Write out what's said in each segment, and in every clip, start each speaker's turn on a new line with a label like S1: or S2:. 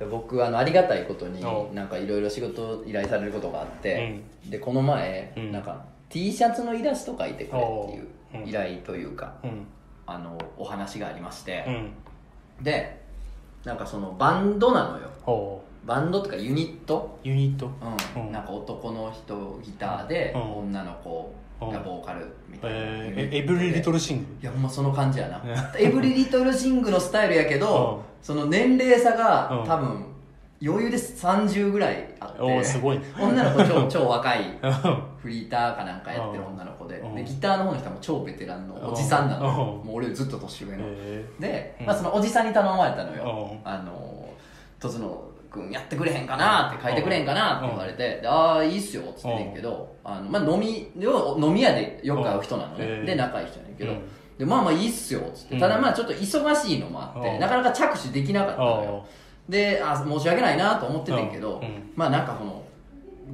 S1: で僕あのありがたいことに
S2: お
S1: なんかいろいろ仕事依頼されることがあって、でこの前、
S2: うん。
S1: なんか T シャツのイラスト描いてくれっていう依頼というか、
S2: うん。
S1: あのお話がありまして
S2: う、ん。
S1: でなんかそのバンドなのよ。
S2: ほ
S1: バンドとかユニット？
S2: うユニット。
S1: うん。
S2: うん。
S1: なんか男の人ギターで、
S2: うん。
S1: 女の子がボーカルみたいな、
S2: えー、エブリリトルシング
S1: いやほんまその感じやな。
S2: ね。
S1: エブリリトルシングのスタイルやけど、その年齢差が、
S2: うん。
S1: 多分余裕で30ぐらいあって。
S2: すごいね。
S1: 女の子超超若い
S2: うん。
S1: フリーターかなんかやってる女の子で,、
S2: うん。
S1: でギターの方の人はもう超ベテランのおじさんなの。もう俺ずっと年上の、
S2: え
S1: で、
S2: うん。
S1: まあ、そのおじさんに頼まれたのよ、
S2: うん。
S1: あのとつの君やってくれへんかなって書いてくれへんかなって言われて、でああいいっすよっつってんけど、あのまあ、飲み飲み屋でよく会う人なのね、
S2: うん。
S1: で仲いい人やねんけど、
S2: うん。
S1: でまあまあいいっすよっつって、
S2: うん。
S1: ただまあちょっと忙しいのもあって、
S2: うん。
S1: なかなか着手できなかったのよ、であ申し訳ないなと思っててん。けど、まあなんかこの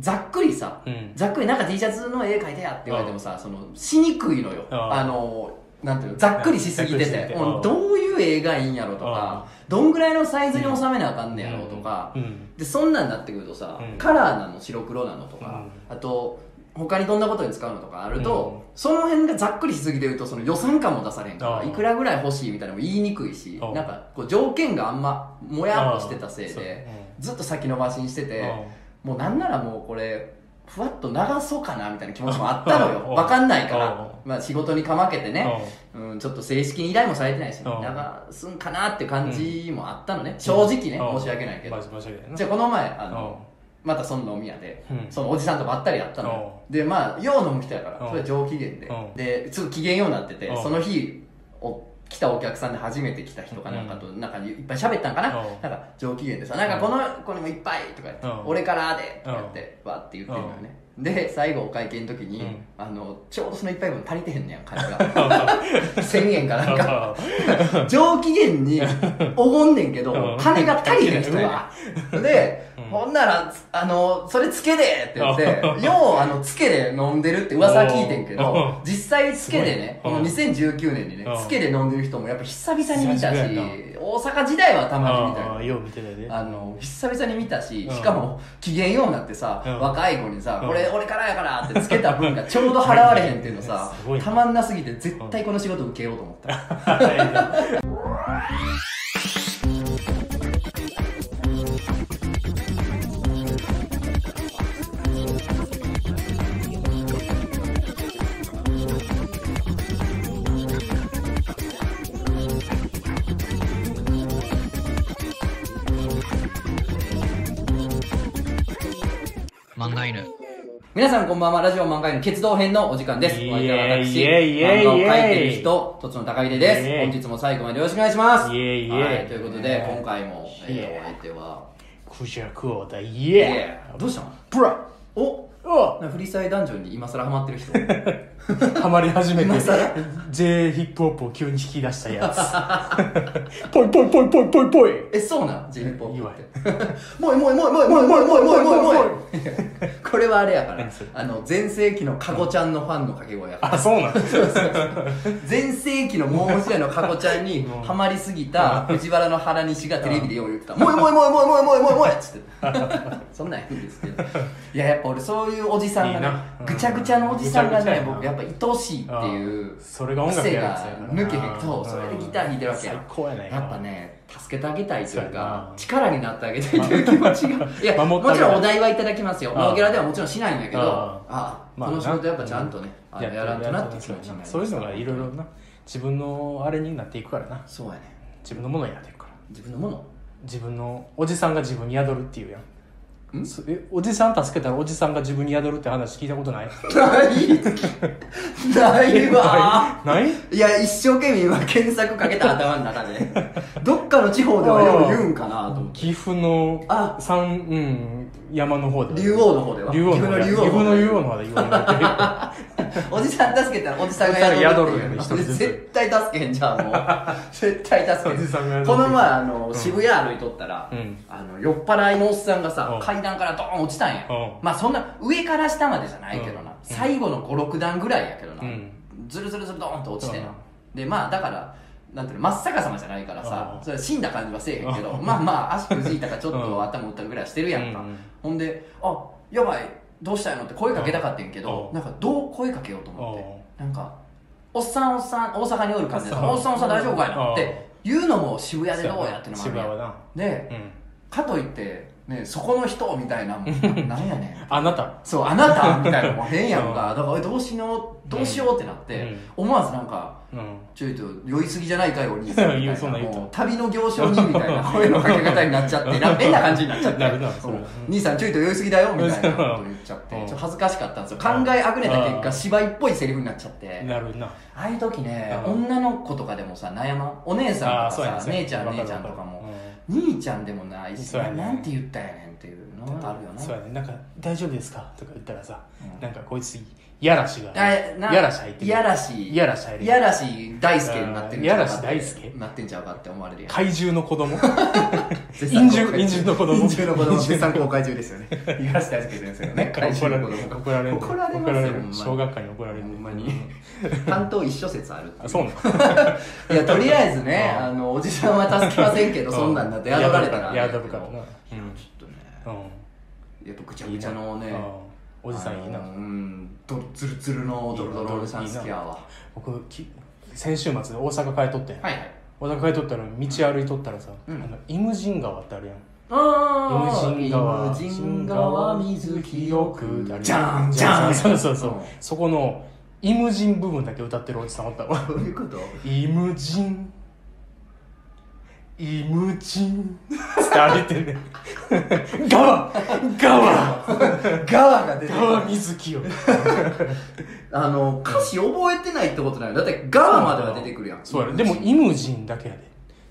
S1: ざっくりさ、
S2: うん。
S1: ざっくりなんか T シャツの絵描いてやって言われてもさ、そのしにくいのよ、
S2: うん。
S1: あのなんていうのざっくりしすぎて
S2: てて。
S1: うどういう絵がいいんやろとか、どんぐらいのサイズに収めなあかんねやろとか、
S2: うん。
S1: でそんなんなってくるとさ、
S2: うん。
S1: カラーなの白黒なのとか、あと他にどんなことに使うのとかあると、その辺がざっくりしすぎてるとその予算感も出されんから、
S2: うん。
S1: いくらぐらい欲しいみたいなのも言いにくいし、
S2: うん。
S1: なんかこう条件があんまもやっとしてたせいで、ずっと先延ばしにしてて、
S2: う
S1: もうなんならもうこれふわっと流そうかなみたいな気持ちもあったのよ。
S2: うん。
S1: わかんないか
S2: う
S1: ら、まあ、仕事にかまけてね、
S2: う
S1: うん、ちょっと正式に依頼もされてないし、
S2: うん。
S1: 流すんかなって感じもあったのね、正直ね、
S2: うん。
S1: 申し訳ないけど、じゃあこの前あ
S2: うん。
S1: の、またその飲み屋で、
S2: うん。
S1: そのおじさんとばったりやったのよ、でまあよう飲む人やから、
S2: うん。
S1: それは上機嫌で、
S2: うん。
S1: でちょっと機嫌ようになってて、
S2: うん。
S1: その日お来たお客さんで初めて来た人かなんかと、なんかいっぱい喋ったんかな、
S2: うん。
S1: なんか上機嫌でさ「なんかこの子にもいっぱい」とか言って「
S2: うん。
S1: 俺からで」とか言ってわって言ってるのよね、で最後お会計の時に、
S2: うん。
S1: あのちょうどその一杯分足りてへんねやん金が。1000円かなんか。上機嫌におごんねんけど、
S2: うん。
S1: 金が足りへん人や。で、
S2: うん
S1: ほんなら、あの、それつけでって言って、よう、あの、つけで飲んでるって噂聞いてんけど
S2: うん、
S1: 実際つけでね、この
S2: すごいうん
S1: 2019年にね
S2: う、ん。
S1: つけで飲んでる人もやっぱ久々に見たし大阪時代はたまに見たよ。
S2: よう見てたで
S1: あの、久々に見たし、
S2: うん。
S1: しかも、機嫌ようになってさ、
S2: うん。
S1: 若い子にさ、
S2: うん。
S1: これ俺からやからってつけた分が ちょうど払われへんっていうのさたまんなすぎて絶対この仕事受けようと思った。
S3: 犬
S1: 皆さんこんばんは、ラジオ漫画への決動編のお時間です。お相手は私、漫画を描いてる人、とつの高秀です。本日も最後までよろしくお願いします。はい、ということで、今回も、えお相手は、
S2: クジャクオだ。イ
S1: イ。
S2: エ
S1: ーイ。どうしたの？
S2: ーブラ。
S1: お
S2: お
S1: なんかフリースタイルダンジョンに今更ハマってる人。
S2: ハマり始めて。
S1: 今更
S2: ？J ヒップホップを急に引き出したやつ。ポイポイポイポイポイポイ
S1: え、そうなん ?J ポ
S2: いいわ
S1: ップって。もいもいもいもいもいもいもいもいもいもいこれはあれやからあの、前世紀のカゴちゃんのファンの掛け声やから。
S2: あそうなん
S1: 前世紀のもう一代のカゴちゃんに
S2: う。ん
S1: ハマりすぎた藤原の原西がテレビでよう言ってた「もいもいもいもいもいもいもいもい」っつってそんなんいいんですけどいややっぱ俺そういうおじさんがね
S2: いいな。うん
S1: ぐちゃぐちゃのおじさんが
S2: ぐちゃぐちゃや
S1: 僕やっぱ愛しいっていう
S2: それが音楽
S1: が
S2: つやから。
S1: 抜けへんとそれでギター弾いてるわけや
S2: 最高やね
S1: やっぱね助けてあげたいという
S2: そうや
S1: か
S2: な。
S1: 力になってあげたいという気持ちが。いやも
S2: 守ってあげたい
S1: ちろんお題はいただきますよ。
S2: うん。
S1: ノーギャラではもちろんしないんだけど
S2: うん。
S1: ああ
S2: まあ
S1: この仕事やっぱちゃんとねあのやらんとなっていう気持ちになります
S2: そういうのがいろいろな自分のあれになっていくからな。
S1: そうやね
S2: 自分のものになっていくから。
S1: 自分のもの？
S2: 自分のおじさんが自分に宿るっていうやんえおじさん助けたらおじさんが自分に宿るって話聞いたことない？
S1: ない。ないわ。
S2: ない？
S1: い？や一生懸命今検索かけた頭の中で。どっかの地方ではよう言うんかなと思って。
S2: 岐阜の
S1: あ
S2: 山うん山の方では。
S1: 竜王の方では。
S2: 竜王の方で
S1: 岐
S2: 岐阜の
S1: 竜王
S2: 竜王の方で言われて
S1: おじさん助けたらおじさんが
S2: 宿
S1: る
S2: るんやね一人ずつ。
S1: 絶対助けへんじゃんもう。絶対助けへん。この前あの、
S2: ん
S1: 渋谷歩いとったら、
S2: うん。
S1: あの酔っ払いのおっさんがさ、
S2: うん。
S1: 階段からドーン落ちたんや、
S2: うん。
S1: まあそんな上から下までじゃないけどな、
S2: うん。
S1: 最後の56段ぐらいやけどな、
S2: うん。
S1: ズルズルズルドーンと落ちてな、
S2: うん。
S1: でまあだからなんていうの真っ逆さまじゃないからさそれ死んだ感じはせえへんけどまあまあ足くじいたかちょっと頭打ったぐらいはしてるやんか、
S2: うんうん
S1: ほんで「あやばいどうしたいの?」って声かけたかってんけど
S2: うん。
S1: なんかどう声かけようと思って。なんか「おっさんおっさん大阪におる感じで
S2: うん。
S1: おっさんおっさん大丈夫かいな」って言うのも渋谷でどうやってのもあるやん。
S2: 渋谷はな。
S1: で
S2: うん。
S1: かといって、ね、そこの人みたいなもん。なんやねん。
S2: あなた。
S1: そうあなた？みたいな。のも変やんか。だからえどうしようどうしようってなって、思わずなんか
S2: うん。
S1: ちょいと酔いすぎじゃないかよお兄さんみたい
S2: 言
S1: なもう旅の行商人みたいな。声のかけ方になっちゃってな変な感じになっちゃって。兄さんちょいと酔いすぎだよみたいなこと言っちゃって。
S2: うん。
S1: ちょっと恥ずかしかったんですよ。考えあぐれた結果芝居っぽいセリフになっちゃって。
S2: なるな。
S1: ああいう時ね
S2: うん。
S1: 女の子とかでもさ悩まん？お姉さんとかさ姉ちゃん姉ちゃんとかも。
S2: わか
S1: 兄ちゃんでもないし
S2: ね。
S1: なんて言ったやねんっていうのがあるよな。
S2: そうやね。なんか「大丈夫ですか?」とか言ったらさ、
S1: うん。
S2: なんかこいつやらしが。やらし入ってる。
S1: やらし。
S2: やらし入
S1: やらし大輔になってんちゃうかって
S2: やらし大輔？
S1: なってんちゃうかって思われるやん。
S2: 怪獣の子供？陰獣陰獣の子供？
S1: 陰獣の子供。絶賛公開中ですよね。東大輔先生のね。怪獣の子供。
S2: 怒られる。
S1: 怒られ
S2: る。小学館に怒られる。
S1: ほんまに。担当一緒説ある
S2: そうなの？
S1: いやとりあえずね
S2: うん
S1: あのおじさんは助けませんけどそんなんだって宿られたら。
S2: 宿るからな
S1: ちょっとね。
S2: うん。
S1: やっぱぐちゃぐちゃのね。
S2: うん。おじさんいいな。
S1: うんどツルツルのドロドロおじさん好きやわ
S2: 僕き先週末大阪帰っとってん。
S1: はいはい。
S2: 大阪帰っとったら道歩いとったらさ、
S1: うん。
S2: あのイムジン川ってあるやん。
S1: あ
S2: イムジン川。
S1: イムジン川。水清く
S2: ってある
S1: じゃんじゃん
S2: そうそうそう、
S1: うん。
S2: そこのイムジン部分だけ歌ってるおじさんおったわ。
S1: どういうこと？
S2: イムジンイムジン。って歩いてんねん川川
S1: 川が出て
S2: 川水清
S1: あの歌詞覚えてないってことない。だって川までは出てくるやん。
S2: そうやねでもイムジンだけやで。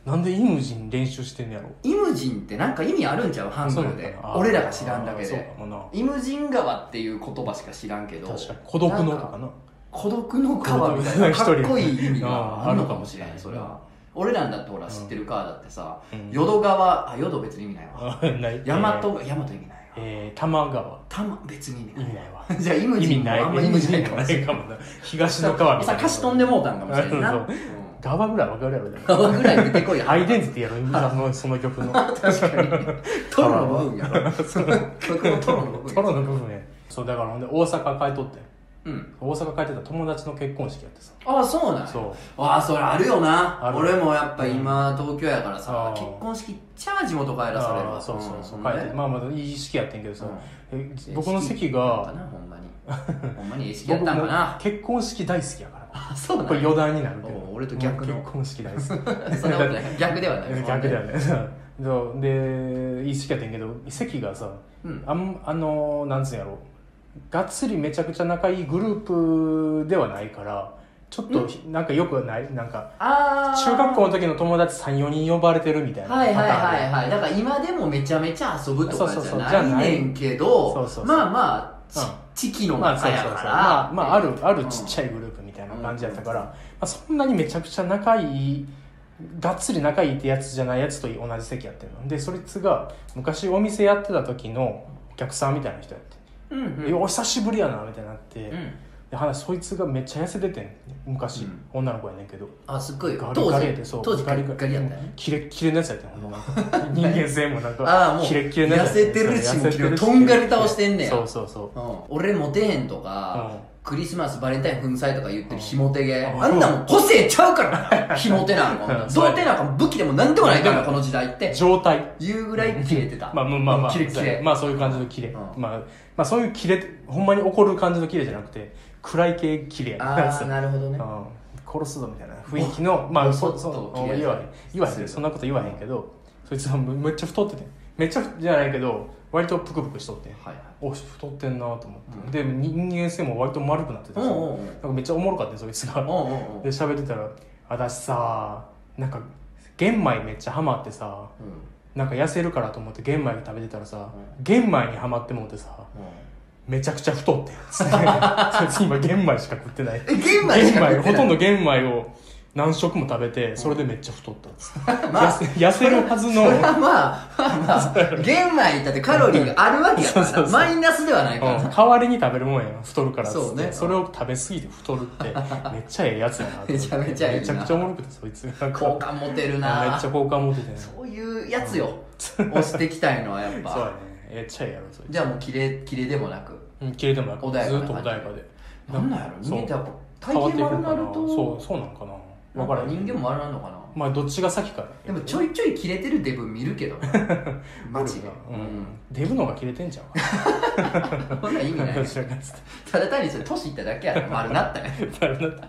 S2: なんでイムジン練習してんねやろ。
S1: イムジンってなんか意味あるんちゃう？ハングルで俺らが知らんだけ
S2: あそう
S1: で
S2: かもな。
S1: イムジン川っていう言葉しか知らんけど
S2: 確かに。孤独のとかな。
S1: 孤独の川みたいなかっこいい意味
S2: うん
S1: があるのかもしれない
S2: うん
S1: それは俺らだってほら知ってる川だってさ
S2: うん。
S1: 淀川あ淀別に意味ないわ。
S2: あ ない。
S1: 大和
S2: えー
S1: 大和意味ないわ。
S2: えー、玉川。
S1: 玉別に意味ない。
S2: わ。
S1: じゃあイム
S2: 意味ない。
S1: ジンもあんま意味ないかもしれない。
S2: 東の川みたいな。
S1: さ歌詞飛んでもうたんかもしれんな。
S2: そう。ぐらいわかるやろ
S1: 川ぐらい出てこいや
S2: アイデンティティやろ今その その曲の。
S1: 確かに。トロの部分やろ。その曲のトロの部分
S2: トロの部分や。そうだからほんで大阪帰っとって
S1: うん。
S2: 大阪帰ってた友達の結婚式やってさ。
S1: ああそうなんや。
S2: そう。
S1: ああそれあるよな。
S2: ある。
S1: 俺もやっぱ今東京やからさ
S2: あー
S1: 結婚式チャージ元帰らされるわ。
S2: あーそうそう。そう、
S1: ん
S2: 帰ってまあまあいい式やってんけどさ、
S1: う
S2: え僕の席が
S1: かなほんまに。ほんまにええ式やったんか
S2: 僕も
S1: な
S2: 結婚式大好きやから。
S1: あそうなん
S2: これ余談になるけど。
S1: おう俺と逆の。
S2: 結婚式大好き。
S1: そんなことない。逆ではない。
S2: 逆だよねそう。でいい式やってんけど席がさ
S1: うん。
S2: あんあのなんつうんやろがっつりめちゃくちゃ仲いいグループではないからちょっとなんかよくないなんか
S1: ああ
S2: 中学校の時の友達34人呼ばれてるみたいな
S1: はいはいはいはい。だから今でもめちゃめちゃ遊ぶとかじゃ
S2: ない
S1: ねんけど
S2: そうそうそう
S1: まあまあち
S2: うん。
S1: 地域の
S2: まあそうそうそう
S1: 中やから。
S2: まあ、まあ、あるあるちっち
S1: ゃい
S2: グループみたいな感じやったから、まあ、そんなにめちゃくちゃ仲いいがっつり仲いいってやつじゃないやつと同じ席やってるの。でそいつが昔お店やってた時のお客さんみたいな人やって
S1: うんうん「
S2: えお久しぶりやな」みたいになって、
S1: うん。
S2: で話そいつがめっちゃ痩せててん昔、
S1: うん。
S2: 女の子やねんけど。
S1: あすっごい。
S2: ガリガリやってそう
S1: 当時ガリ
S2: ガリ。
S1: ガリやったよね。
S2: キレッキレのやつやってんほんま。人間性もなん
S1: ああもう
S2: かキレッキレのやつや
S1: 痩せてるし
S2: そう
S1: とんがり倒してんねや。
S2: そうそうそう。
S1: うん。俺モテへんとか、クリスマスバレンタイン粉砕とか言ってるひも手げ、
S2: うん
S1: あんなもん個性ちゃうから。ひも手なんか。
S2: う ん
S1: 童貞なんか武器でも何でもないからこの時代って。
S2: 状態。
S1: 言うぐらいキレてた。
S2: まあまあまあまあ
S1: キレキレ。
S2: まあそういう感じのキレ、
S1: うん。
S2: まあ、まあそういうキレほんまに怒る感じのキレじゃなくて暗い系キレや。
S1: ああなるほどね。
S2: うん。殺すぞみたいな雰囲気のまあそそ
S1: とキレ
S2: 言わへん。言わへん。そんなこと言わへんけどそいつはめっちゃ太ってて。めっちゃじゃないけど割とプクプクしとって
S1: はいはい。
S2: お太ってんなと思って、で人間性も割と丸くなっててさ、
S1: うんうんうん。
S2: なんかめっちゃおもろかったねそいつが。
S1: うんうんうん。
S2: で喋ってたら「私さなんか玄米めっちゃハマってさなんか痩せるからと思って玄米食べてたらさ、
S1: う
S2: 玄米にハマってもうてさ
S1: うん。
S2: めちゃくちゃ太ってん。そいつ今玄米しか食ってない。
S1: え玄米しか食ってない。
S2: ほとんど玄米を何食も食べてそれでめっちゃ太ったんです、
S1: まあ
S2: 痩せるはずの。
S1: それはまあ、まあまあ、玄米だってカロリーがあるわけやから マイナスではないから。
S2: うん。
S1: な。
S2: 代わりに食べるもんやん太るからっ
S1: そうね。
S2: それを食べ過ぎて太るってめっちゃええやつやな
S1: めちゃめちゃいいな。
S2: めちゃくちゃおもろくてそいつ。
S1: 好感持てる
S2: めっ
S1: な
S2: ちゃ好感持ってて。ね
S1: そういうやつよ。押してきたいのはやっ
S2: そうやね。
S1: ぱ。
S2: えっちゃええやろそいつ。
S1: じゃあもうキレ、キレでもなく。
S2: うん切れてもなく。ずっと穏やかで。
S1: なんなんやろ？人
S2: そう。
S1: 間ってやっぱ
S2: 変わってい
S1: 体型丸な。ると、
S2: そうそうなんかな分からん
S1: 人間も丸なるのかな？
S2: まあどっちが先か
S1: でもちょいちょいキレてるデブ見るけどな マジで。
S2: うんデブのが切れてんじゃん
S1: うん。こんなん意味ない？
S2: ど。ちらかっつって
S1: ただ単にそれ年いっただけやろ。丸なったね。
S2: なるほど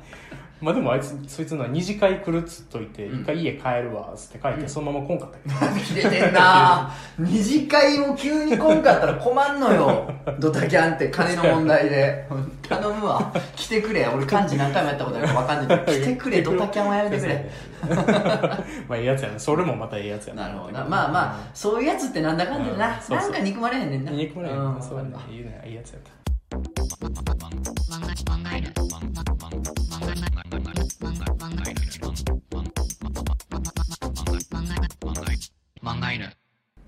S2: まあでもあいつそいつのは二次会来るっつっといて
S1: うん
S2: 一回家帰るわっつって帰ってそのまま来んかったけど。
S1: 切れてんな。二次会も急に来んかったら困んのよ。ドタキャンって金の問題で。頼むわ。来てくれ。俺漢字何回もやったことあるから分かんないけど。来てくれドタキャンはやめてくれ。
S2: まあええやつやな。それもまたええやつや
S1: な。るほどな。まあまあそういうやつってなんだかんだでな、
S2: うん。そうそう。
S1: なんか憎まれへんねんな。
S2: 憎まれへん。
S1: うん。
S2: そうやね。いいねいいやつやった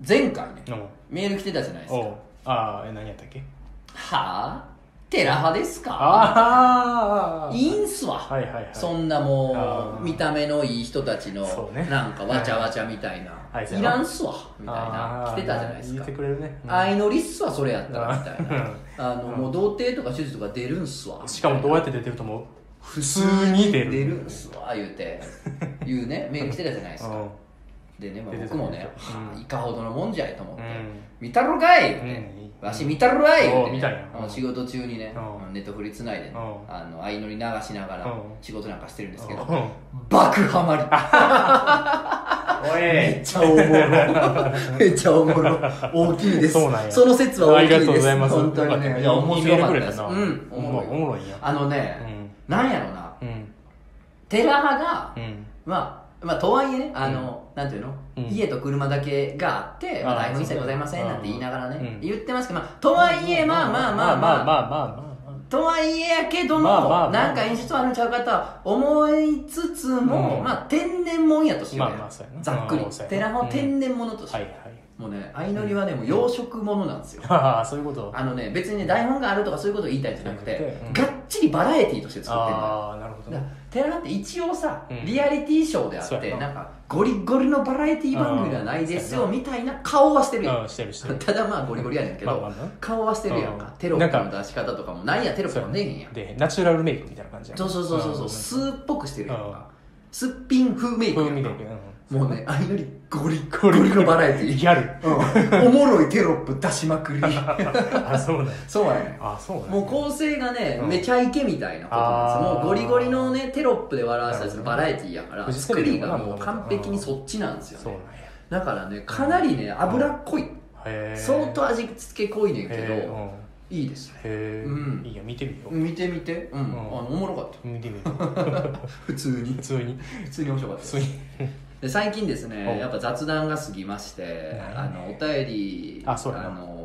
S1: 前回ねメール来てたじゃないですか
S2: ああえ何やったっけ
S1: はあテラ派ですか
S2: ああ
S1: いいんすわ、
S2: はいはいはい
S1: そんなもう見た目のいい人たちのなんかわちゃわちゃみたいな、
S2: はい
S1: い、らんすわみたいな
S2: あー
S1: 来てたじゃないです
S2: 言
S1: か
S2: ってくれるねうん
S1: 相乗りっすわそれやったらみたいなあのもう童貞とか手術とか出るんすわ
S2: しかもどうやって出てると思う普通に出る。
S1: 出る。んすわ言うて。言うね。メール来てたじゃないですか。
S2: うん。
S1: でね、まあ僕もね、いかほどのもんじゃいと思って、
S2: うん。
S1: 見たろかい言う
S2: ん。
S1: わし見たろかい言うて、ね仕事中にね、
S2: うん。
S1: ネットフリつないでね、
S2: うん。
S1: あの相乗り流しながら
S2: うん。
S1: 仕事なんかしてるんですけど、
S2: うん。
S1: 爆ハマり。めっちゃおもろ。めっちゃおもろ。大きいです。
S2: そ
S1: の説は大きいです。
S2: ありがとうございます。
S1: 本当にね。いや面白かったです。うん。おもろい。あのね、なんやろな。
S2: うん。
S1: テラ派が
S2: うん。
S1: まあまあとはいえねあの、なんていうの、
S2: うん。
S1: 家と車だけがあって、まあ、
S2: あ
S1: 台本一切ございませんなんて言いながらね、
S2: うん。
S1: 言ってますけど、まあ、とはいえまあまあまあまあ、
S2: まあまあ。まあまあ
S1: とはいえやけども、
S2: まあまあまあ。
S1: なんか演出あるんちゃうかとは思いつつも、
S2: うん。
S1: まあ天然もんやとしようや。
S2: まあまあ
S1: ざっくり。
S2: うん
S1: 寺の天然ものとして、
S2: はいはい
S1: もうね相乗りはねもう養殖ものなんですよ、
S2: ああそういうこと。
S1: あのね別にね台本があるとかそういうことを言いたいんじゃなくて、
S2: うん。
S1: がっちりバラエティーとして作ってんだよ。
S2: ああなるほど。
S1: だか
S2: ね
S1: ら寺って一応さ、
S2: うん。
S1: リアリティショーであって
S2: な。
S1: なんかゴリゴリのバラエティ番組ではないですよ
S2: うん。
S1: みたいな顔はしてるやん。
S2: うんしてるしてる。
S1: ただまあゴリゴリやねんけど、
S2: まあまあな。
S1: 顔はしてるやんか、
S2: うん。
S1: テロップの出し方とかも。なんやテロップも出えへんやん。
S2: でナチュラルメイクみたいな感じや
S1: そうそうそうそうそう、
S2: ん。
S1: スーっぽくしてるやん
S2: うん。
S1: か、すっぴん風メイクやんかもうねあいよりゴリゴリのバラエティ。
S2: ギャル
S1: うん。おもろいテロップ出しまくり。
S2: あそうなんや
S1: そうやね。
S2: あそうなんや
S1: もう構成がね、
S2: うん。
S1: めちゃイケみたいなことなんですもうゴリゴリのねテロップで笑わせたバラエティーやから
S2: フジテ
S1: 作りがもう完璧にそっちなんですよね。だからねかなりね脂っこい。相当味付け濃いねんけ
S2: へ
S1: どいいですよ
S2: え
S1: うん。
S2: いいや見てみよう。
S1: 見てみて。うん、
S2: ん。
S1: あのおもろかった。
S2: 見てみよう。
S1: 普通に。
S2: 普通に。
S1: 普通に面白かった
S2: 普通に
S1: で最近ですね
S2: お。
S1: やっぱ雑談が過ぎまして
S2: 何
S1: あのお便り
S2: あ
S1: の。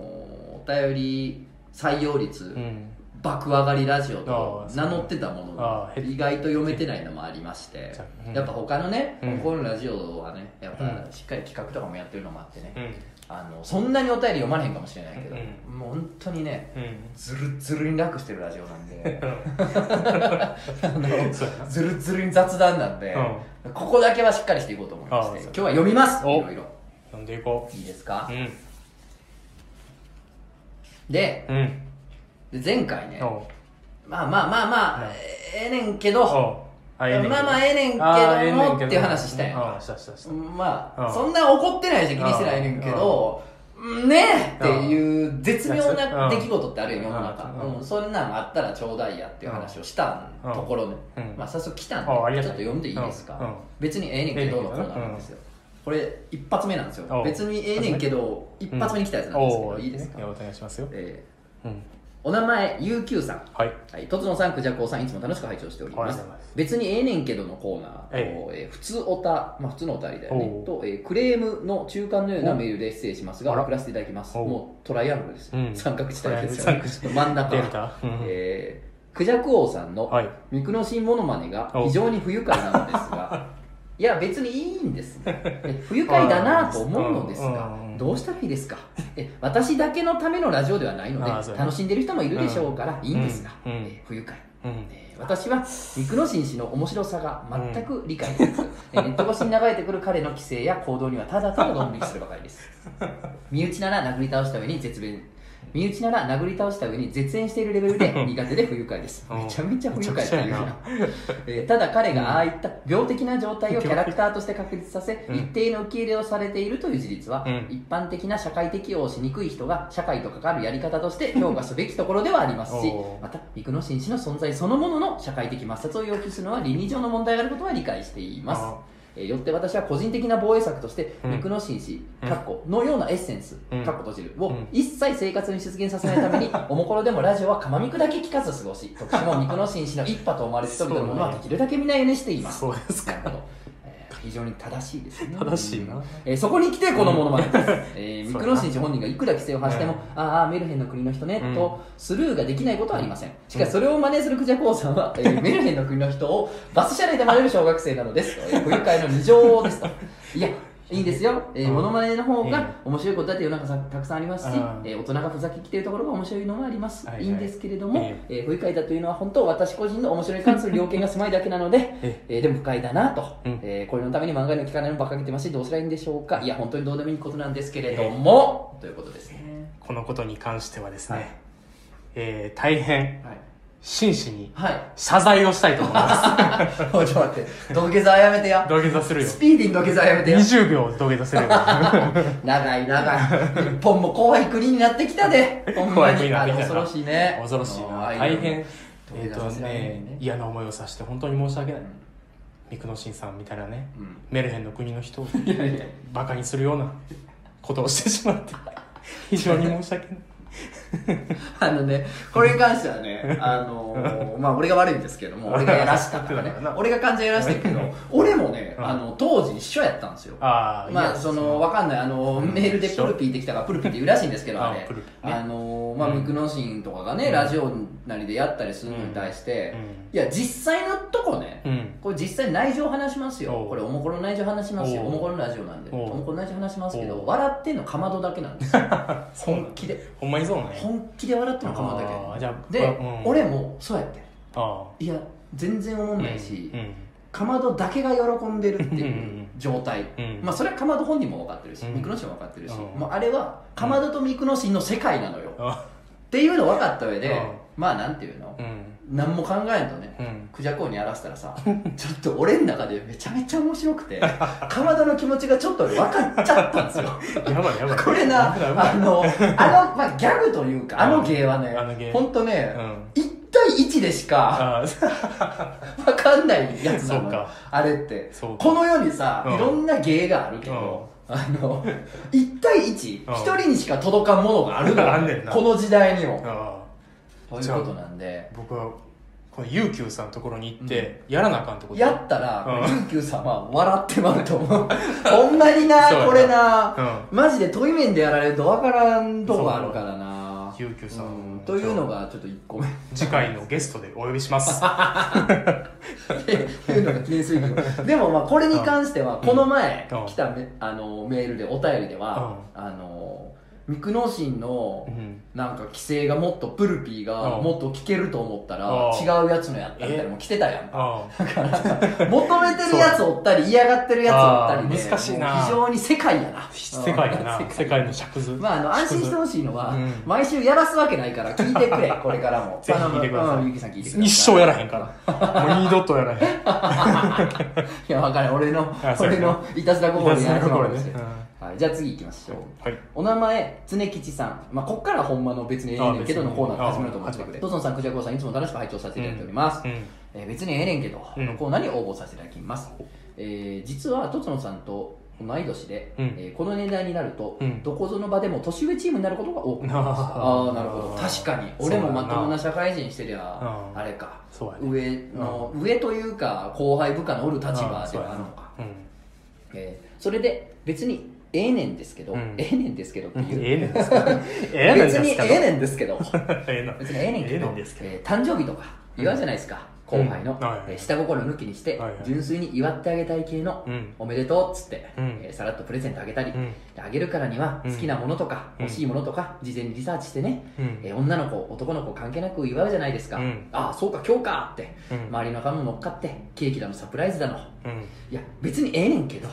S1: お便り採用率、
S2: うん。
S1: 爆上がりラジオと名乗ってたものが意外と読めてないのもありまして。
S2: う。ん。
S1: やっぱ他のね、
S2: うん。
S1: このラジオはねやっぱ
S2: うん。
S1: しっかり企画とかもやってるのもあってね、
S2: うん。
S1: あのそんなにお便り読まれへんかもしれないけど、
S2: う
S1: もう本当にね
S2: うん。
S1: ずるずるに楽してるラジオなんで。ずるずるに雑談なんで、
S2: う
S1: ここだけはしっかりしていこうと思いまして今日は読みます。い
S2: お
S1: ろいろ。
S2: 読んでいこ
S1: いいですか？
S2: う、うん。
S1: で
S2: うん。
S1: で前回ねまあまあまあまあ、
S2: うん
S1: ええねんけど
S2: おう。あええねんけど。
S1: まあまあええねんけどもっていう話したやん。
S2: あしたしたした。
S1: まあ、
S2: うん
S1: そんな怒ってないし気にしてないねんけど、ねえ。っていう絶妙な出来事ってあるよ、世の中。
S2: うん。
S1: うん、そんなんあったらちょうだいやっていう話をした
S2: うん
S1: ところね。
S2: うん。
S1: まあ早速来たんで、ちょっと読んでいいですか、別にええねんけどのコーナーなんですよ。これ一発目なんですよ。
S2: お
S1: 別にええねんけど、一発目に来たやつなんですけど、いいですか、
S2: お願いしますよ。
S1: え
S2: うん。
S1: ーお名前、ゆうきゅうさん。
S2: はい。
S1: はい、とつのさん、くじゃこうさん、いつも楽しく拝聴しております。別にええねんけどのコーナーと、
S2: え
S1: えー普通おた、まあ普通のお便りだよね。
S2: おう、
S1: と、えークレームの中間のようなメールで失礼しますが、
S2: あら
S1: 送らせていただきます。
S2: おう。
S1: もうトライアングルです。
S2: うん。
S1: 三角地帯ですよ、
S2: 三角地
S1: 真ん中。
S2: デルタ。うん。
S1: えークジャク王さんの
S2: はい。
S1: ミクノシンモノマネが非常に不愉快なのですがいや別にいいんですえ 不愉快だなと思うのですが
S2: うん
S1: どうしたらいいですか？え私だけのためのラジオではないので楽しんでる人もいるでしょうからいいんですが、
S2: う
S1: え不愉快。
S2: うん。
S1: えー私はミクノシン氏の面白さが全く理解できず、えーネット越しに流れてくる彼の規制や行動にはただただドン引きするばかりです。身内なら殴り倒した上に絶縁身内なら殴り倒した上に絶縁しているレベルで 苦手で不愉快です。
S2: うん。
S1: めちゃめちゃ不愉快っていうな。えーただ彼がああいった病的な状態をキャラクターとして確立させ、
S2: うん。
S1: 一定の受け入れをされているという事実は、
S2: うん。
S1: 一般的な社会適応をしにくい人が社会と関わるやり方として 評価すべきところではありますしまたミクノシン氏の存在そのものの社会的抹殺を要求するのは倫理上の問題があることは理解していますよって私は個人的な防衛策として、
S2: うん。
S1: ミクノシン氏
S2: うん。
S1: かっこのようなエッセンス、
S2: うん。
S1: かっこ閉じるを
S2: うん。
S1: 一切生活に出現させないために、おもころでもラジオはかまみくだけ聞かず過ごし特殊もミクノシン氏の一派と思われる人々のものはできるだけ見ないようにしています。
S2: そうですか
S1: 非常に正しいですね。
S2: 正しいな。
S1: えーそこに来てこのものまねで。す、えーミクノシン氏本人がいくら規制を発しても、
S2: うん
S1: ああメルヘンの国の人ね、
S2: うん。
S1: とスルーができないことはありません。しかしそれを真似するクジャク王さんは、えーメルヘンの国の人をバス車内で真似る小学生なのです。と、えー不愉快の二乗ですと。いやいいんですよ、えー
S2: うん
S1: モノマネの方が面白いことだって世の中さたくさんありますし、
S2: うん。
S1: えー大人がふざけきているところが面白いのもあります、
S2: はいはい。
S1: い、いんですけれども、
S2: え
S1: え。ー不愉快だというのは本当私個人の面白いに関する了見が狭いだけなので、
S2: え
S1: え。ーでも不快だなと、
S2: うん。
S1: えーこれのために漫画の聞かないのばっかけてますしどうすればいいんでしょうか。いや本当にどうでもいいことなんですけれども、ということですね。
S2: このことに関してはですね、
S1: はい。
S2: えー大変
S1: はい
S2: 真摯に
S1: はい。
S2: 謝罪をしたいと思います。
S1: お いちょっと待って。土下座やめてや。
S2: 土下座するよ。
S1: スピーディーに土下座やめてや。
S2: 20秒土下座するよ。
S1: 長 い長い。日本も怖い国になってきたで。ほんま
S2: 怖い国
S1: に
S2: なってきた。
S1: 恐ろしいね。
S2: 恐ろしいな。大変。
S1: 土
S2: えっ、と
S1: 下座させられる
S2: ね
S1: ね。
S2: 嫌な思いをさせて本当に申し訳ない。
S1: うん。
S2: ミクノシンさんみたいなね。
S1: うん。
S2: メルヘンの国の人を
S1: いやいや。
S2: バカにするようなことをしてしまって。非常に申し訳ない
S1: あのね、これに関してはね、あのー まあ俺が悪いんですけども、俺がやらしたからね 俺が完全にやらしたけど、俺もね、
S2: うん。
S1: あの、当時一緒やったんですよ。
S2: あ
S1: まあそのわかんないあの、
S2: うん。
S1: メールでプルピーってきたからプルピーって言うらしいんですけどあれ
S2: あプルピーね。
S1: あのまあ
S2: うん。
S1: ミクノシンとかがね、
S2: うん。
S1: ラジオなりでやったりするのに対して、いや実際のとこね、これ実際内情話しますよ。これおもころの内情話しますよ。
S2: お
S1: もころのラジオなんで。
S2: お
S1: もころの内情話しますけど笑ってんのかまどだけなんですよ。本気で。
S2: ほんまにそうね
S1: 本気で笑ってんのかまどだけ
S2: あーじゃあ
S1: で、
S2: うん
S1: 俺もそうやって
S2: あ
S1: いや全然思
S2: あ
S1: んないし、
S2: うん
S1: かまどだけが喜んでるって
S2: うんう
S1: いうん。状態、
S2: うん。
S1: まあそれはかまど本人も分かってるし、
S2: うん。
S1: ミクノシンも分かってるし、
S2: うん。
S1: もうあれはかまどとミクノシンの世界なのよ、
S2: あ
S1: っていうの分かった上で、
S2: うん。
S1: まあなんていうの、
S2: うん
S1: 何も考えんとね、
S2: うん。
S1: クジャコウにやらせたらさ ちょっと俺の中でめちゃめちゃ面白くて かまどの気持ちがちょっと分かっちゃったんですよ。
S2: やばいやばい。
S1: これなあのあの、まあ、ギャグというかあの芸はね本当ね、
S2: うん。
S1: 1対1でしか
S2: あ
S1: 分かんないやつなのあれって。この世にさ、
S2: うん。
S1: いろんな芸があるけど、あの1対1、
S2: うん。
S1: 1人にしか届かんものがあるのこの時代にも。
S2: あ
S1: そういうことなんで。
S2: 僕はこの UQ さんのところに行ってやらなあかんってこと？
S1: やったら、
S2: うん。
S1: さんは笑ってまうと思う。ほんまにな
S2: そうや、な。
S1: これな、
S2: う
S1: マジで遠い面でやられるとわからんとこあるからな。
S2: ゆうきゅうさん。
S1: うん。というのがちょっと1個目。
S2: 次回のゲストでお呼びします。
S1: っていうのが記念すぎる でもまあこれに関しては、
S2: うん。
S1: この前
S2: うん。
S1: 来たメあのメールでお便りでは、あのミクノシンの
S2: うん。
S1: なんか規制がもっとプルピーが
S2: うん。
S1: もっと聞けると思ったら
S2: うん。
S1: 違うやつのやったみたいなのも来てたやん。だから求めてるやつおったり嫌がってるやつおったりで
S2: あー。難しいな。
S1: 非常に世界やな。
S2: 世界やな。
S1: うん。
S2: 世界の尺図。
S1: まああの安心してほしいのは、
S2: うん。
S1: 毎週やらすわけないから聞いてくれこれからも。
S2: ぜひ聞いてください。
S1: ゆきさん聞いてください。
S2: 一生やらへんから。もう二度とやらへん。
S1: いや分かる俺の俺のいたずら心にやらせてもらいまし
S2: いたずら心ね
S1: はい、じゃあ次行きましょう。
S2: はい。
S1: お名前常吉さん、まあ、こっからほんまの別にええねんけどのコーナーが始まると思ってくれ
S2: あ
S1: トソンさん、クジャコウさんいつも楽しく拝聴させていただいております、
S2: うん。
S1: えー別にええねんけど、
S2: うん
S1: のコーナーに応募させていただきます、えー実はとつのさんと同い年で、
S2: うん。
S1: えーこの年代になると、
S2: うん。
S1: どこぞの場でも年上チームになることが多くなりました
S2: あー。
S1: ああなるほど。確かに。俺もまともな社会人してりゃ
S2: うん
S1: あれか。
S2: ね。
S1: 上の、上というか後輩部下のおる立場ではあるのか、
S2: うん。
S1: えーそれで別にええねんですけど、
S2: うん。
S1: ええねんですけどっていう、
S2: ええねんですか ええねんですか。
S1: 別にええねんですけど。
S2: ええな。
S1: 別にええねんけど。
S2: ええねんですけど。
S1: えー誕生日とか言わじゃないですか、後輩の、
S2: うん。はい
S1: えー下心抜きにして、
S2: はいはい。
S1: 純粋に祝ってあげたい系の、
S2: うん。
S1: おめでとうっつって、
S2: うん。
S1: えーさらっとプレゼントあげたり、
S2: うん。
S1: であげるからには
S2: うん。
S1: 好きなものとか、
S2: うん。
S1: 欲しいものとか事前にリサーチしてね、
S2: うん。
S1: えー女の子男の子関係なく祝うじゃないですか、
S2: うん。
S1: ああそうか今日かって、
S2: うん。
S1: 周りのファンも乗っかってケーキだのサプライズだの
S2: うん。
S1: いや別にええねんけど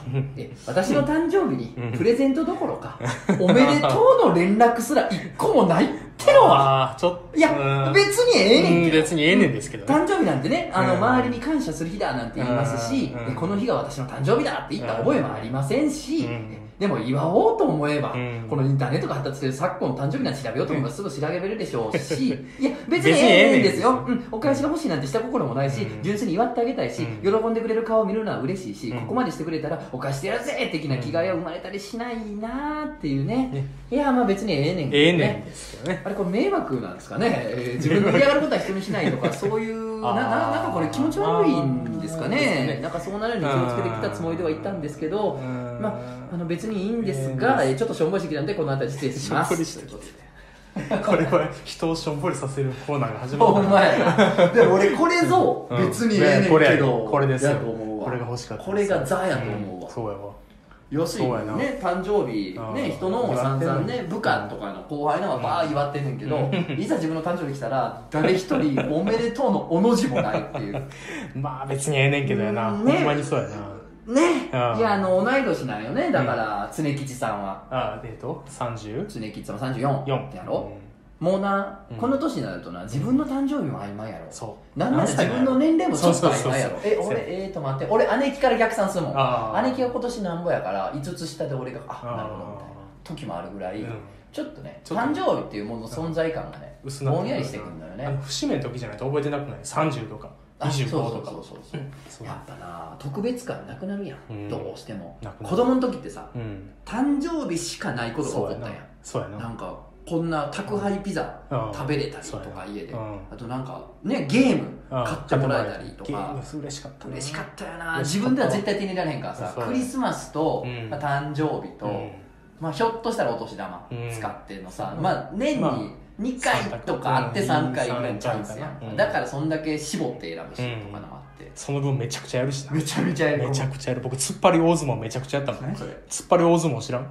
S1: 私の誕生日に
S2: うん。
S1: プレゼントどころかおめでとうの連絡すら一個もないってのは
S2: ちょっと。
S1: いや
S2: うん
S1: 別にええねん
S2: うん
S1: けど
S2: 別にええねんですけどね。
S1: 誕生日なんてねあの、
S2: うん
S1: 周りに感謝する日だなんて言いますし、この日が私の誕生日だって言った覚えもありませんし、
S2: うん
S1: でも祝おうと思えば、
S2: うん。
S1: このインターネットが発達してる昨今の誕生日なんて調べようと思えばすぐ調べれるでしょうし、いや別にええ
S2: ん
S1: ですよ、うん、お返しが欲しいなんてした心もないし、
S2: うん。
S1: 純粋に祝ってあげたいし、
S2: うん。
S1: 喜んでくれる顔を見るのは嬉しいし、
S2: うん。
S1: ここまでしてくれたらお返してやるぜ的な気概は生まれたりしないなーっていうね。
S2: ね
S1: いやまあ別にええねんけど
S2: ええねんですけどね。
S1: あれこれ迷惑なんですかね、えー自分で嫌がることは人にしないとか そういうなななんかこれ気持ち悪いんですかね。
S2: ね。
S1: なんかそうなるように気をつけてきたつもりではいたんですけど
S2: うん
S1: まああの別にいいんですが、えーちょっとしょんぼりしてきたんでこの辺り失礼します。
S2: しょんぼりしてきてこれは人をしょんぼりさせるコーナーが始まる。
S1: お前。でも俺これぞ
S2: うん。
S1: 別にええねん
S2: これ
S1: けど、
S2: これですこれが欲しかった
S1: これがザやと思うわ、
S2: ん。そうやわ。
S1: 要するにね誕生日
S2: うん。
S1: ね人の散々ね部下とかの後輩のはバー祝ってんねんけどいざ自分の誕生日来たら誰一人「おめでとう」のおの字もないっていう。
S2: まあ別にええねんけどやな、
S1: うんね。
S2: ほんまにそうやな
S1: ね。
S2: うん
S1: いやあの同い年なんよね。だから常吉さんは。
S2: あえっと 30?
S1: 常吉さんは34
S2: 4
S1: やろ？もうな
S2: うん。
S1: この年になるとな自分の誕生日も曖昧やろ。
S2: そう。
S1: なんなら自分の年齢もちょっと曖昧やろ。
S2: そうそうそうそう。
S1: え俺えーと待って。俺姉貴から逆算するもん。
S2: あー
S1: 姉貴が今年なんぼやから5つ下で俺があなるほどみたいな
S2: あ
S1: 時もあるぐらい、
S2: うん。
S1: ちょっとね
S2: ちょっと
S1: 誕生日っていうものの存在感がね
S2: 薄なって
S1: ぼんやりしてくるんだよね。
S2: あの節目の時じゃないと覚えてなくない？30とか25
S1: そう
S2: とか。
S1: そうそうそう
S2: そう。
S1: やっぱな特別感なくなるやん、
S2: うん。
S1: どうしても。子供の時ってさ
S2: うん。
S1: 誕生日しかないことが起こったやん。
S2: そうやな。
S1: な。んかこんな宅配ピザ
S2: うん。
S1: 食べれたりとか家で。
S2: うん。
S1: あとなんかねゲーム
S2: うん。
S1: 買ってもらえたりとか。
S2: ム嬉しかったな。
S1: 嬉しかったよな。自分では絶対手に入れられへんからさクリスマスと、
S2: うん。
S1: まあ、誕生日と、
S2: うん。
S1: まあ、ひょっとしたらお年玉
S2: うん
S1: 使ってのさ、
S2: うん。
S1: まあ、年
S2: まあ
S1: に2回とかあって3回ぐらいのチャンスやん、
S2: うん
S1: だからそんだけ絞って選ぶしとかのもあって、
S2: その分めちゃくちゃやるしな。
S1: めちゃめちゃやる。
S2: めちゃくちゃやる。僕突っ張り大相撲めちゃくちゃやったもん。
S1: 何それ？
S2: 突っ張り大相撲知らん？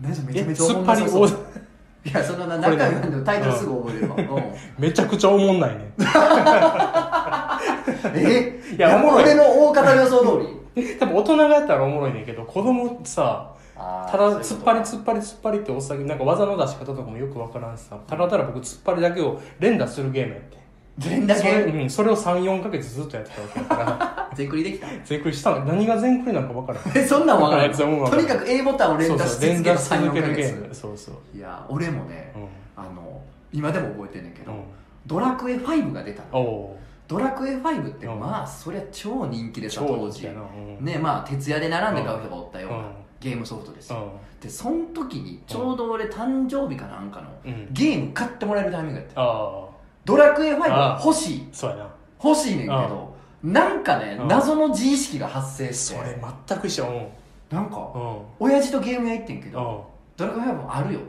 S1: 何それめ
S2: え？
S1: ちゃめちゃ
S2: 突っ張り大相撲。
S1: いやそのな中でもタイトルすぐ覚えれるわ、うん。
S2: めちゃくちゃおもんないね
S1: え？
S2: いやおもろい。
S1: 俺の大方予想通り。
S2: 多分大人がやったらおもろいねんけど子供さ
S1: あー
S2: ただ突っ張り突っ張り突っ張りって押すだけなんか技の出し方とかもよくわからんしさ。ただただ僕突っ張りだけを連打するゲームやって
S1: 全だ
S2: それ,、
S1: け
S2: うん、それを34ヶ月ずっとやってたわけだから。
S1: 全クリできた？
S2: 全クリしたの。何が全クリなんかわからん。
S1: えそんなんわからとにかく A ボタンを連打し続ける
S2: 打し続け
S1: 34ヶ
S2: るゲーム
S1: 月
S2: そうそう。
S1: いや俺もね、
S2: うん。
S1: あの今でも覚えてんねんけど、
S2: うん。
S1: ドラクエ5が出たの。
S2: おお
S1: ドラクエ5って
S2: うん。
S1: まあそりゃ超人気でさ
S2: 超
S1: 当時。ねまあ徹夜で並んで買う人がおったような。
S2: うん
S1: ゲームソフトですよ。
S2: うん。
S1: でその時にちょうど俺誕生日かなんかの
S2: うん。
S1: ゲーム買ってもらえるタイミングやったドラクエ5
S2: あ
S1: 欲しい。
S2: そうやな。
S1: 欲しいねんけどなんかね
S2: うん。
S1: 謎の自意識が発生し
S2: それ
S1: て
S2: 全く一緒。うん。
S1: なんか
S2: うん。
S1: 親父とゲーム屋行ってんけど
S2: うん。
S1: ドラクエ5もあるよ。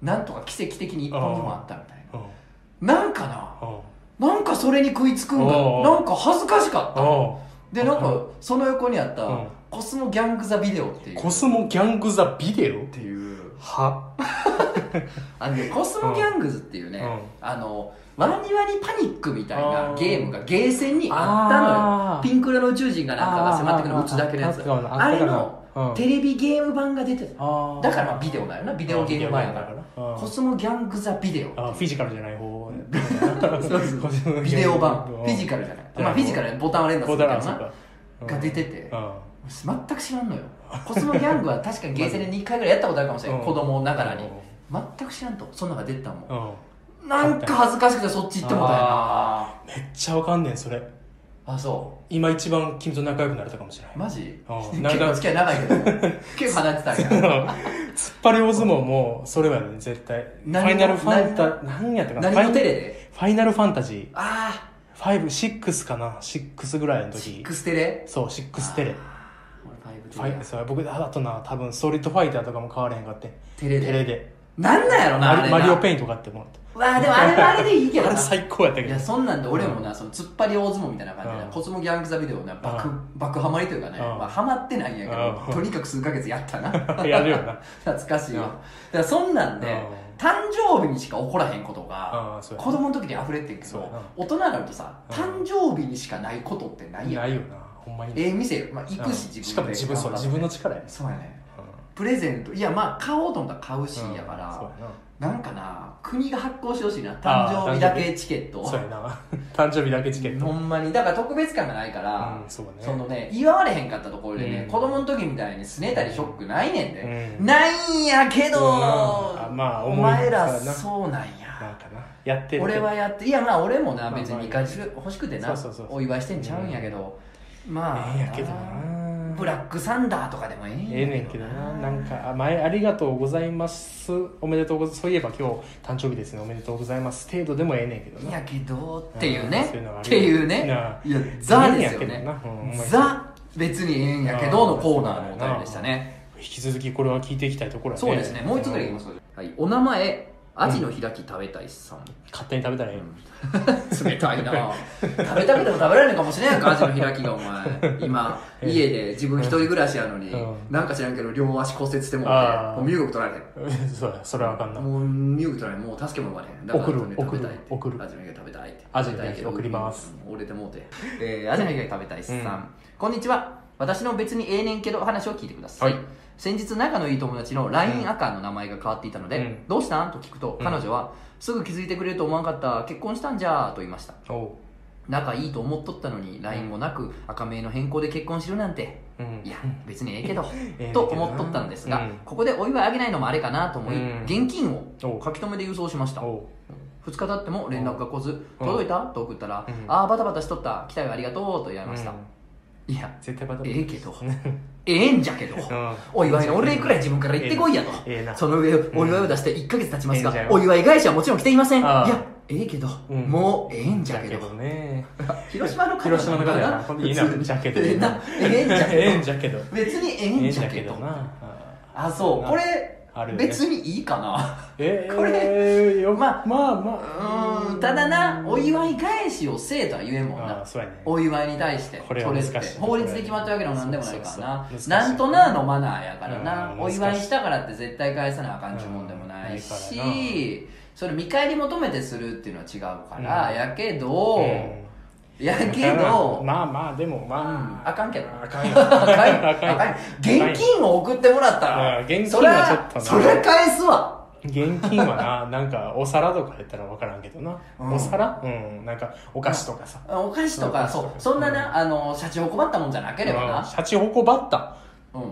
S2: うん。
S1: なんとか奇跡的に一本でもあったみたい
S2: うん。
S1: ななんかな
S2: うん。
S1: なんかそれに食いつくんが
S2: おう
S1: なんか恥ずかしかった。
S2: うん。
S1: でなんかその横にあった
S2: うん
S1: コスモギャング・ザ・ビデオっていう。
S2: コスモギャング・ザ・ビデオ
S1: っていう。
S2: は。
S1: あのねコスモギャングズっていうね、
S2: うん。
S1: あのワニワニパニックみたいなゲームがゲーセンにあったのよ。ピンク色の宇宙人がなんかが迫ってくるの打つだけのやつ。
S2: あ
S1: れの
S2: うん
S1: テレビゲーム版が出てた。だからまあビデオだよな。ビデオゲーム版やから。
S2: うん
S1: コスモギャング・ザ・ビデオ
S2: フィジカルじゃない方。
S1: そうそう ビデオ版。フィジカルじゃない。まあフィジカルやボタンを連打する
S2: ボ
S1: けどなが出てて。
S2: うん
S1: 全く知らんのよ。コスモギャングは確かにゲーセンで2回ぐらいやったことあるかもしれない、
S2: うん。
S1: 子供ながらに。
S2: うん。
S1: 全く知らんと。そんなのが出てたもん。
S2: うん。
S1: なんか恥ずかしくてそっち行ってもうたよな。
S2: あめっちゃわかんねんそれ。
S1: あそ
S2: 今一番君と仲良くなれたかもしれな
S1: うマジ？
S2: うん。
S1: 結構付き合い長いけど 結構離れてたんや。
S2: い突っ張り大相撲もそれはね絶対。ファイナルファンタ何やったかな？
S1: 何のテレ
S2: ファイ
S1: で？
S2: ファイナルファンタジー。
S1: あ
S2: 56かな？6ぐらいの時。
S1: ックステレ？
S2: そう6テレ。
S1: 俺
S2: ファイそう僕あとな多分ストリートファイターとかも買われへんかって
S1: テレで
S2: テレで。
S1: なんなんやろなあ
S2: マリマリオペイント買ってもらった
S1: わあでもあれはあれでいいけどな。
S2: あれ最高やったけど。
S1: いやそんなんで俺もな、その突っ張り大相撲みたいな感じで、
S2: うん。
S1: コスモギャングザビデオな爆,、
S2: うん。
S1: 爆ハマりというかね、
S2: うん。
S1: まあ、ハマってないんやけど、
S2: うん。
S1: とにかく数ヶ月やったな。
S2: やるよな。
S1: 懐かしいわ、
S2: うん。
S1: だからそんなんで、
S2: うん。
S1: 誕生日にしか起こらへんことが、子供の時に溢れてんけど大人になるとさ、
S2: うん。
S1: 誕生日にしかないことってないやん。
S2: ないよなほんまに。
S1: ええ店、まあ、行くし、
S2: うん。
S1: 自分で。
S2: しかも自分そう自分の力やね。
S1: そうやね。
S2: うん。
S1: プレゼント。いやまあ買おうと思ったら買うし、
S2: うん。
S1: やから。
S2: そうや
S1: な。んかな国が発行してほしいな。誕生日だけチケット。
S2: なそうやな。誕生日だけチケット。
S1: ほんまに。だから特別感がないから、
S2: うんそうね。
S1: そのね祝われへんかったところでね、
S2: うん。
S1: 子供の時みたいにすねたりショックないねんで、
S2: うん。
S1: ないんやけど、
S2: まあ
S1: お前ら
S2: そうやな
S1: んや。
S2: やってる
S1: 俺はやっていやまあ俺もな
S2: まあ
S1: 別に回欲しくてなお祝いしてんちゃうんやけど、まあ
S2: ええんやけどな。
S1: ブラックサンダーとかでもええんや
S2: ええねんけどな。なんかあ前ありがとうございます。おめでとうございます。そういえば今日誕生日ですね。おめでとうございます。程度でもええねんけどな。
S1: いやけどっていうね。
S2: うういうのがある
S1: っていうね。
S2: ない
S1: やザですよ
S2: やけど
S1: ね
S2: な。うんほんまに。
S1: ザ別にええんやけどのコーナーのお便りでしたね。
S2: 引き続きこれは聞いていきたいところやね。
S1: そうですね。もう一つぐらいいきます。はい。お名前アジの開き食べたいさん。
S2: 勝手に食べたらえ
S1: 冷たいな。食べたくても食べられるのかもしれんやんかアジの開きがお前。今家で自分一人暮らしやのに
S2: うん。
S1: なんか知らんけど両足骨折してもうて
S2: あー
S1: もう身動き取られて
S2: え そうやそれはあかんな
S1: もう身動き取られてもう助けも呼ばれへん。だから
S2: 送る
S1: とにかく食べたいって。
S2: 送る。送る
S1: アジの開き食べたいって。
S2: アジの開き
S1: 食べたいけど
S2: 送ります。
S1: うん折れてもうて。えーアジの開き食べたいさん、
S2: うん。
S1: こんにちは。私の別にええねんけど話を聞いてください、
S2: はい
S1: 先日仲のいい友達の LINE アカの名前が変わっていたので、
S2: うん。
S1: どうしたん？と聞くと
S2: うん。
S1: 彼女は、すぐ気づいてくれると思わんかった結婚したんじゃと言いました。仲いいと思っとったのに LINE もなく赤名の変更で結婚しるなんて。
S2: うん。
S1: いや別にええけど
S2: ええ
S1: と思っとったのですが、
S2: うん。
S1: ここでお祝いあげないのもあれかなと思い、
S2: うん。
S1: 現金を書き留めで郵送しました。
S2: おう。
S1: 2日経っても連絡が来ず
S2: う。ん
S1: 届いた？と送ったら、
S2: うん。
S1: ああバタバタしとった。来たよありがとうと言われました、
S2: うん。
S1: いや
S2: 絶対バタバタ
S1: ええけど ええんじゃけど、
S2: うん。
S1: お祝いのお礼くらい自分から言ってこいやと、その上お祝いを出して1ヶ月経ちますが、お祝い返しはもちろん来ていません。いやええけど、
S2: うん。
S1: もうええんじゃけど。
S2: ね。
S1: 広島の方
S2: 広島の方やな。ほんといいな。
S1: 普通。
S2: じゃけど。
S1: ええ んじゃけど。
S2: ええんじゃけど。
S1: 別にええ
S2: ええん
S1: んじゃけど。
S2: じゃけどな。
S1: あそう。これ
S2: ある
S1: 別にいいかな。
S2: ええ
S1: これ。
S2: よ
S1: まあ
S2: まあま
S1: う
S2: あ。
S1: ーんただなお祝い返しをせえとは言えんもんな。
S2: ああそうやね。
S1: お祝いに対して
S2: これは難しい
S1: 法律で決まったわけでもなんでもないからな。なんとなのマナーやからな。
S2: うん
S1: お祝いしたからって絶対返さなあかんちゅうもんでもない
S2: うん
S1: しそれ見返り求めてするっていうのは違うから。
S2: うん。
S1: やけど
S2: うん
S1: やけど
S2: まあまあでも
S1: うん
S2: まあ
S1: あかんけど。な
S2: あかんよ。
S1: あかんよ。
S2: あかんよ。
S1: あかんよ。現金を送ってもらったら
S2: うん現金はちょっとな。
S1: そりゃ返すわ。
S2: 現金はな なんかお皿とかやったら分からんけどな、
S1: うん。
S2: お皿？うんなんかお菓子とかさ。
S1: お菓子とか
S2: う。ん
S1: そうそんななあのしゃちほこばったもんじゃなければな。
S2: うん。しゃちほこばった
S1: うん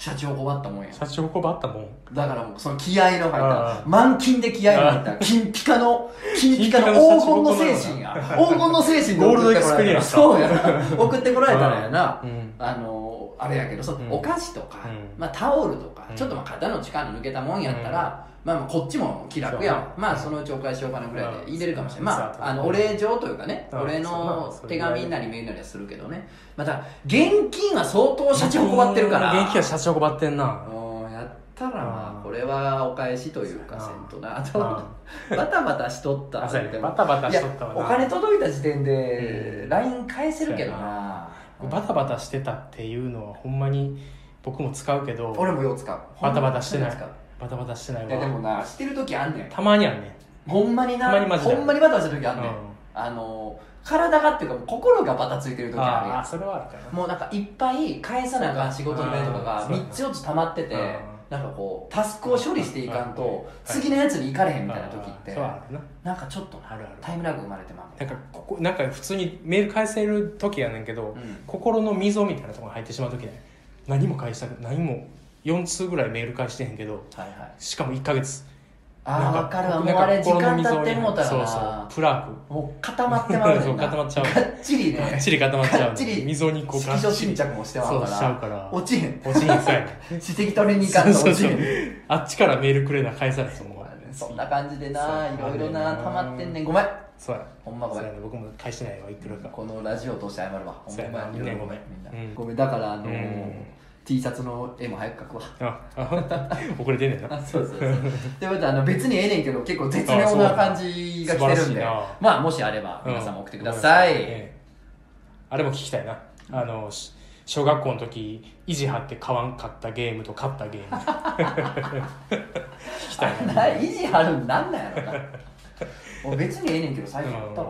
S1: しゃちほこばったもんや。
S2: しゃちほこばったもん。
S1: だからもうその気合の入った
S2: あ
S1: 満金で気合の入った金ピカの金ピカの黄金の精神や。黄金の精神で
S2: ゴールドエ
S1: 送ってこられた
S2: クスペリエンス
S1: そうや。な送ってこられたらやな。
S2: うん。
S1: あのあれやけどお菓子とか
S2: うん。
S1: まあタオルとか
S2: うん。
S1: ちょっとまあ肩の力抜けたもんやったらまあまあこっちも気楽やん。
S2: そう。
S1: まあそのうちお返しようかなぐらいで入れるかもしれないまああのお礼状というかね
S2: う。ん
S1: お礼の手紙なりメールなりはするけどね。また現金は相当シャチホコばってるから。
S2: 現金はシャチホコバってんな。
S1: やったらま
S2: うん。
S1: あこれはお返しというか
S2: うん
S1: せんとな。あとバタバタしとった。
S2: バタバタしとった
S1: お金届いた時点で
S2: うん。
S1: LINE 返せるけどな。
S2: バタバタしてたっていうのはほんまに僕も使うけど。
S1: 俺もよう使う。
S2: バタバタしてないバタバタしてない
S1: でも
S2: わ
S1: なしてる時あんねん。
S2: たまにあんね
S1: ほんまにな
S2: たまにマジで。
S1: ほんまにバタバタした時あんねん。
S2: うん。
S1: あの体がっていうか心がバタついてる時ある
S2: あ
S1: や
S2: あそれはあるか
S1: んもうなんかいっぱい返さなあかん仕事のメールとかが
S2: うん。
S1: 3つ4つ溜まってて
S2: うん。
S1: なんかこうタスクを処理していかん
S2: うん。
S1: と次のやつに行かれへんみたいな時って
S2: そうあるな。
S1: なんかちょっとな
S2: あるある。
S1: タイムラグ生まれてまう
S2: なんかここなんか普通にメール返せる時やねんけど、
S1: うん。
S2: 心の溝みたいなところに入ってしまう時ね何も返したく何も4通ぐらいメール返してへんけど
S1: はいはい。
S2: しかも1か月。
S1: ああ分かるわ。もうあれ時間経ってもうたら
S2: そうそう。
S1: な
S2: プラーク。
S1: もう固まってまうね
S2: そう固まっちゃう。
S1: がっちりね。
S2: がっちり固まっちゃう
S1: がっちり。
S2: 溝にこう
S1: 色素沈着もしてまうから。
S2: しちゃうから。
S1: 落ちへん。
S2: 落ちへんそうやね
S1: 指摘取りに行かんと落ちへん。
S2: あっちからメールくれな返さないと思う
S1: そんな感じでな。いろいろな溜まってんねん。ごめん。
S2: そうや。
S1: ほんまごめん。
S2: ね僕も返してないわ。いくらか。
S1: このラジオを通して謝るわ。ほんまごめん。
S2: ごめん。
S1: ごめん。だからあのー
S2: うん
S1: T シャツの絵も早く描くわ。
S2: ああ遅れてんねんな。
S1: あそうそうそう。ということであの別にええねんけど結構絶妙な感じが来てるんで。まあもしあれば皆さんも送ってください、
S2: うん。ええあれも聞きたいな。あのし小学校の時意地張って買わんかったゲームと買ったゲーム。聞きたいな。
S1: な意地張るんなんなんやろな。俺別にええねんけど最近やったかな。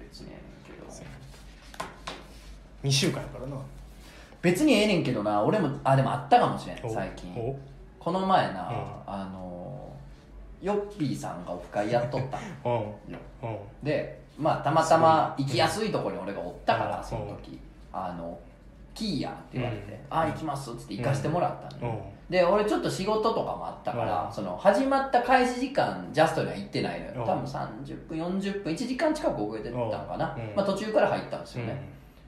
S1: 別にええねんけど。
S2: 2週間やからな
S1: 別にええねんけどな。俺もあでもあったかもしれん
S2: お
S1: 最近。
S2: お？
S1: この前な、
S2: うん。
S1: あのヨッピーさんがオフ会やっとった でまあたまたま行きやすいところに俺がおったから、
S2: うん
S1: その時。あの「キーやん」って言われて
S2: うん「
S1: ああ行きます」っつって行かしてもらったの。で俺ちょっと仕事とかもあったから、
S2: うん。
S1: その始まった開始時間ジャストには行ってないのよ、
S2: うん。
S1: 多分30分40分1時間近く遅れてたのかな、
S2: うん。
S1: まあ、途中から入ったんですよね、
S2: うん。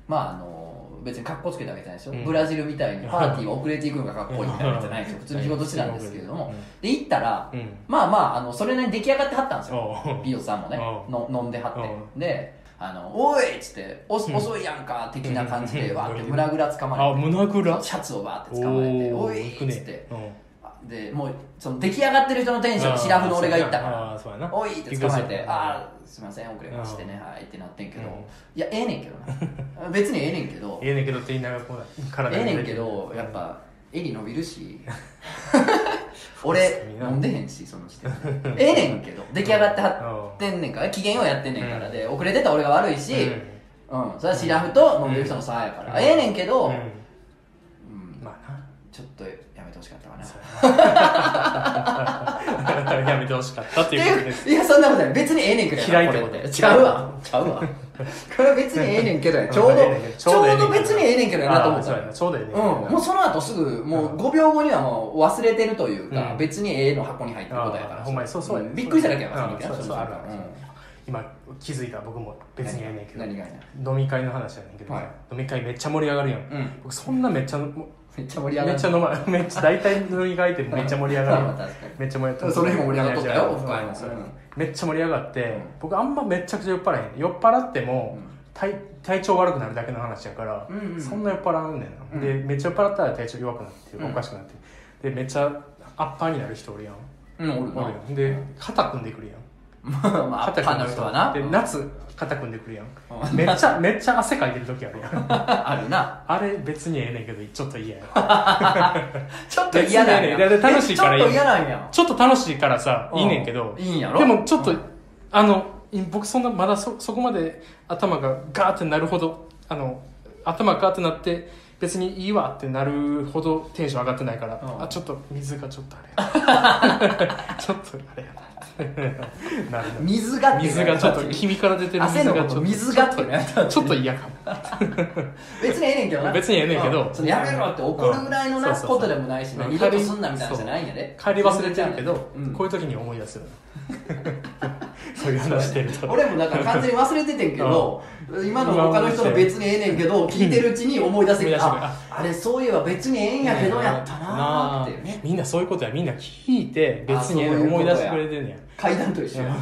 S1: まああの別に格好つけたわけじゃないですよ、
S2: うん。
S1: ブラジルみたいにパーティーは遅れていくのがかっこいいみたいなじゃないですよ普通に仕事してたんですけれども、
S2: うん。
S1: で行ったら、
S2: うん。
S1: まあまああのそれなりに出来上がってはったんですよ。
S2: う。ん
S1: 美容師さんもね。
S2: う。ん
S1: の飲んではって。
S2: う。
S1: であの「おい!」っつって「お
S2: うん。
S1: 遅いやんか」的な感じで
S2: うん
S1: わーって胸ぐらつかま
S2: あ
S1: れて。
S2: 胸ぐら？
S1: シャツをバーって捕まえて「おい!」っつって。
S2: うん。
S1: でもうその出来上がってる人のテンションシラフの俺が行ったから。
S2: あーそうやな「
S1: おい!」って捕まえて「あ
S2: あ
S1: あすいません遅れましてねはい」ってなってんけど
S2: うん。
S1: いやええねんけどな。別にええねんけど。
S2: ええねんけどって言いながらこう体
S1: ええ
S2: が
S1: ねんけどやっぱ襟伸びるし。俺飲んでへんしその時点で。ええねんけど。出来上がってはってんねんから。機嫌をやってんねんからで遅れてた俺が悪いしうん。それはシラフと飲ん。でる人の差やから。ええねんけど
S2: うん。
S1: うん。
S2: まあな。
S1: ちょっとしかったかな。
S2: やめてほしかったっていうことです。
S1: いやそんなことない。別にええねんけど
S2: 嫌いってこと。
S1: ちゃうわ。ちゃうわ。これは別にええねんけどやちょうどちょうど別にええねんけどやなと思った
S2: ちょうどええね。ん
S1: うん、もうその後すぐもう5秒後にはもう忘れてるというか、
S2: うん。
S1: 別に A の箱に入ってることやから。
S2: ほんまにそうそう
S1: びっくりしただけやから
S2: うん
S1: その時
S2: 今気づいた僕も別にええねんけど。飲み会の話やねんけど、
S1: はい。
S2: 飲み会めっちゃ盛り上がるやん、
S1: うん。
S2: 僕そんなめっちゃも
S1: めっちゃ盛り上がる。
S2: めっちゃ飲ま めっちゃ大体飲み会ってめっちゃ盛り上がる めっちゃ盛り上が
S1: その日も盛り上がっとったよ
S2: いやいや
S1: オフ会も。
S2: そう。
S1: うん
S2: めっちゃ盛り上がって、
S1: ん。
S2: 僕あんまめちゃくちゃ酔っ払えへん。酔っ払っても、
S1: うん。
S2: 体体調悪くなるだけの話やから、
S1: うんうん
S2: そんな酔っ払うねんな、
S1: うん。
S2: でめっちゃ酔っ払ったら体調弱くなって
S1: うん。
S2: おかしくなって、でめっちゃアッパーになる人おるやん。
S1: うんおるな。
S2: おるやん。で肩組んでくるやん
S1: まあまあ
S2: 肩
S1: パンの人はな。
S2: で
S1: うん
S2: 夏肩組んでくるやん。
S1: うん。
S2: めっちゃめっちゃ汗かいてる時あるやん。
S1: あるな。
S2: あれ別にええねんけどちょっと嫌や
S1: ちょっと嫌なんや。
S2: 別にねで楽しいからいい
S1: えちょっと嫌なんや。
S2: ちょっと楽しいからさ
S1: うん。
S2: いいねんけど
S1: いいんやろ？
S2: でもちょっと、
S1: うん。
S2: あのい僕そんなまだそそこまで頭がガーってなるほどあの頭ガーってなって別にいいわってなるほどテンション上がってないから、
S1: うん。
S2: あちょっと水がちょっとあれや ちょっとあれやな
S1: 水がって
S2: 水がちょっと君から出てる水がちょっと
S1: 水がってね。
S2: ちょっと嫌かも。
S1: 別にええねんけどな。
S2: 別にええねんけど。
S1: うそのやめろって怒るぐらいのな
S2: うん。そうそうそう
S1: ことでもないしな
S2: うん
S1: 二度とすんなみたいなのじゃないんやで。
S2: 帰り忘れてるけど、
S1: うん。
S2: こういう時に思い出すよ そういう話してると。
S1: 俺もだから完全に忘れててんけど、今の他の人の別にええねんけど聞いてるうちに思い出してきた
S2: 思い出して
S1: ああれそういえば別にええんやけどやったなーってね
S2: みんなそういうことや。みんな聞いて別に
S1: あそういうことや
S2: 思い出してくれてんねや。
S1: 階段と一緒や。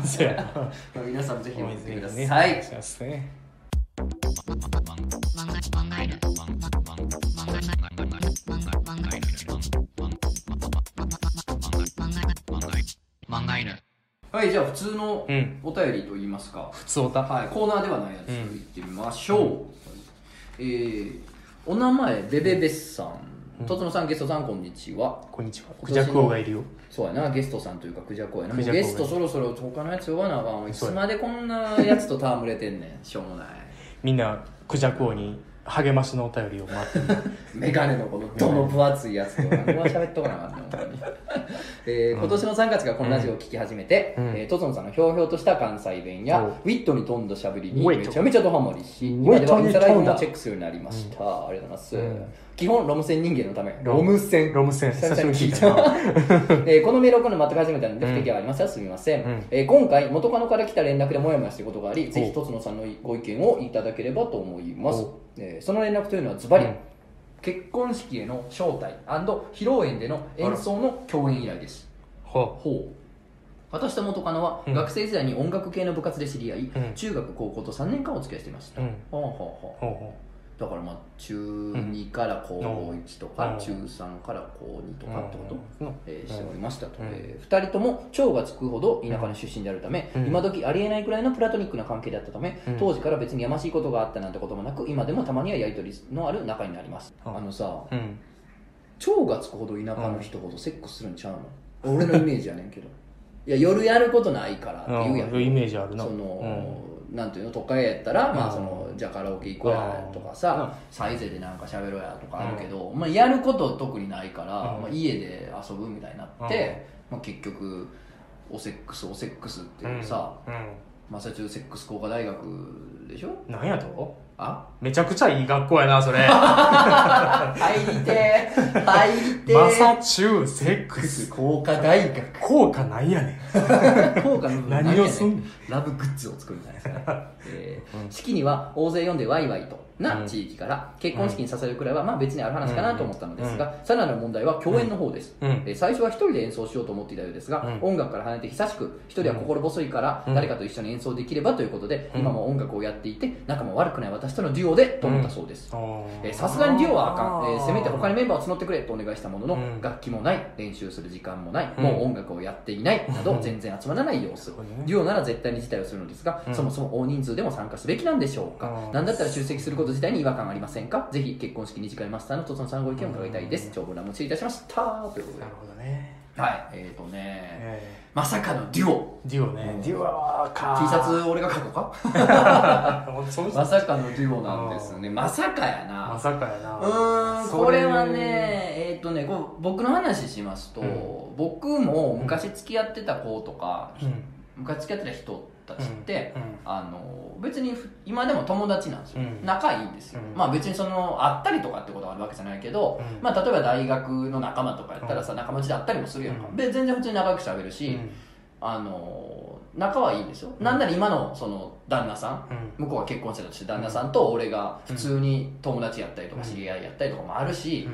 S1: 皆さんもぜひ送ってくだ
S2: ね。
S1: さい。
S2: そうで
S1: はいじゃあ普通の
S2: うん。
S1: お便りといいますか、
S2: 普通おた
S1: はい、コーナーではないやついってみましょう、えー、お名前ベベベスさん。とつのさんゲストさんこんにちは。
S2: こんにちは。クジャク王がいるよ。
S1: そうやなゲストさんというかクジャ
S2: クジャコ
S1: ゲストそろそろ他のやつ呼ばなあかんわいつまでこんなやつと戯れてんねん。しょうもない。
S2: みんなクジャク王に励ましのお便りを待ってる。
S1: メガネのこのどの分厚いやつと何は喋っとかなあかんねん本当にえー今年の3月がこのラジオを聞き始めて、
S2: うん。
S1: えートゾンさんのひょうひょうとした関西弁や
S2: お
S1: ウィットに富んだしゃべりにめちゃめちゃドハマりし今ではインスタライブもチェックするようになりました、ありがとうございます、
S2: うん。
S1: 基本ロム線人間のため。
S2: ロ
S1: ロム線。
S2: ロム線。
S1: 久々に聞いた。えーこのメールを送るの全く初めてなので不適はありませんすみません、
S2: うん。
S1: えー今回元カノから来た連絡でモヤモヤしてことがありぜひとつのさんのご意見をいただければと思います。
S2: お、
S1: えーその連絡というのはズバリ、
S2: うん
S1: 結婚式への招待披露宴での演奏の共演依頼です。
S2: ほ
S1: ほう。私と元カノは
S2: うん。
S1: 学生時代に音楽系の部活で知り合い、
S2: うん。
S1: 中学高校と3年間お付き合いしていました、
S2: うん。
S1: ほうほうほう。
S2: うほう。ほ
S1: だからまあ中2から高1とか、
S2: うん。
S1: 中3から高2とかってこと、
S2: うん。
S1: えーしておりましたと、
S2: うん。
S1: え2人とも超がつくほど田舎の出身であるため、
S2: うん。
S1: 今時ありえないくらいのプラトニックな関係であったため、
S2: うん。
S1: 当時から別にやましいことがあったなんてこともなく今でもたまにはやり取りのある仲になります、
S2: うん
S1: あのさ
S2: うん。
S1: 超がつくほど田舎の人ほどセックスするんちゃうの、俺のイメージやねんけど。いや夜やることないからって言うやん。
S2: イメージあるな。
S1: その、なんていうの都会やったら、まあ
S2: うん
S1: そのじゃあカラオケ行こうやとかさ、
S2: うん。
S1: サイゼでなんか喋ろうやとかあるけど、まあ、やること特にないから、
S2: うん。
S1: まあ、家で遊ぶみたいになって、まあ、結局おセックスおセックスって
S2: うん
S1: いうさ、
S2: うん。
S1: マサチューセックス工科大学でしょ？
S2: なんやと？
S1: あ？
S2: めちゃくちゃいい学校やなそれ。
S1: 入りてー入りてー
S2: マサチューセックス。
S1: 工科大学。
S2: 効果ないやねん。
S1: 効果の部分
S2: 何をすんの
S1: ねラブグッズを作るんじゃないですか。ね、えー式には大勢読んでワイワイとな地域から結婚式に捧げるくらいはまあ別にある話かなと思ったのですが、さらなる問題は共演の方です、
S2: うん。
S1: えー最初は一人で演奏しようと思っていたようですが、
S2: うん。
S1: 音楽から離れて久しく一人は心細いから
S2: うん。
S1: 誰かと一緒に演奏できればということで、
S2: うん。
S1: 今も音楽をやっていて仲も悪くない私とのデュオでと思ったそうです、えーさすがにデュオはあかん、えーせめて他にメンバーを募ってくれとお願いしたものの、
S2: うん。
S1: 楽器もない練習する時間もない、
S2: うん。
S1: もう音楽をやっていないなど
S2: うん
S1: 全然集まらない様子、デュオなら絶対に辞退をするのですが、
S2: うん。
S1: そもそも大人数でも参加すべきなんでしょうか、
S2: うん。
S1: なんだったら出席すること自体に違和感ありませんか？ぜひ結婚式二次会マスターのとつのさんご意見を伺いたいです、長文乱文失礼いたしました。ということで。
S2: なるほどね。
S1: はい。えーとね。
S2: え
S1: まさかのデュオ。
S2: ーデュオね。
S1: うん
S2: デュオか。
S1: T シャツ俺が書こうか？まさかのデュオなんですね。まさかやな。
S2: まさかやな。
S1: うーんこれはねえっ、とね僕の話しますと、
S2: うん。
S1: 僕も昔付き合ってた子とか、
S2: うん。
S1: 昔付き合ってた人たちって、
S2: うん
S1: あの別にふ今でも友達なんですよ、
S2: うん。
S1: 仲いいんですよ、
S2: うん。
S1: まあ別にその会ったりとかってことがあるわけじゃないけど、
S2: うん。
S1: まあ例えば大学の仲間とかやったらさ、仲間内で会ったりもするやんか、
S2: うん。
S1: で全然普通に仲良くしゃべるし、
S2: うん。
S1: あの仲はいいんですよ、なんなら今のその旦那さん
S2: うん。
S1: 向こうが結婚してたとして旦那さんと俺が普通に友達やったりとか
S2: うん。
S1: 知り合いやったりとかもあるし、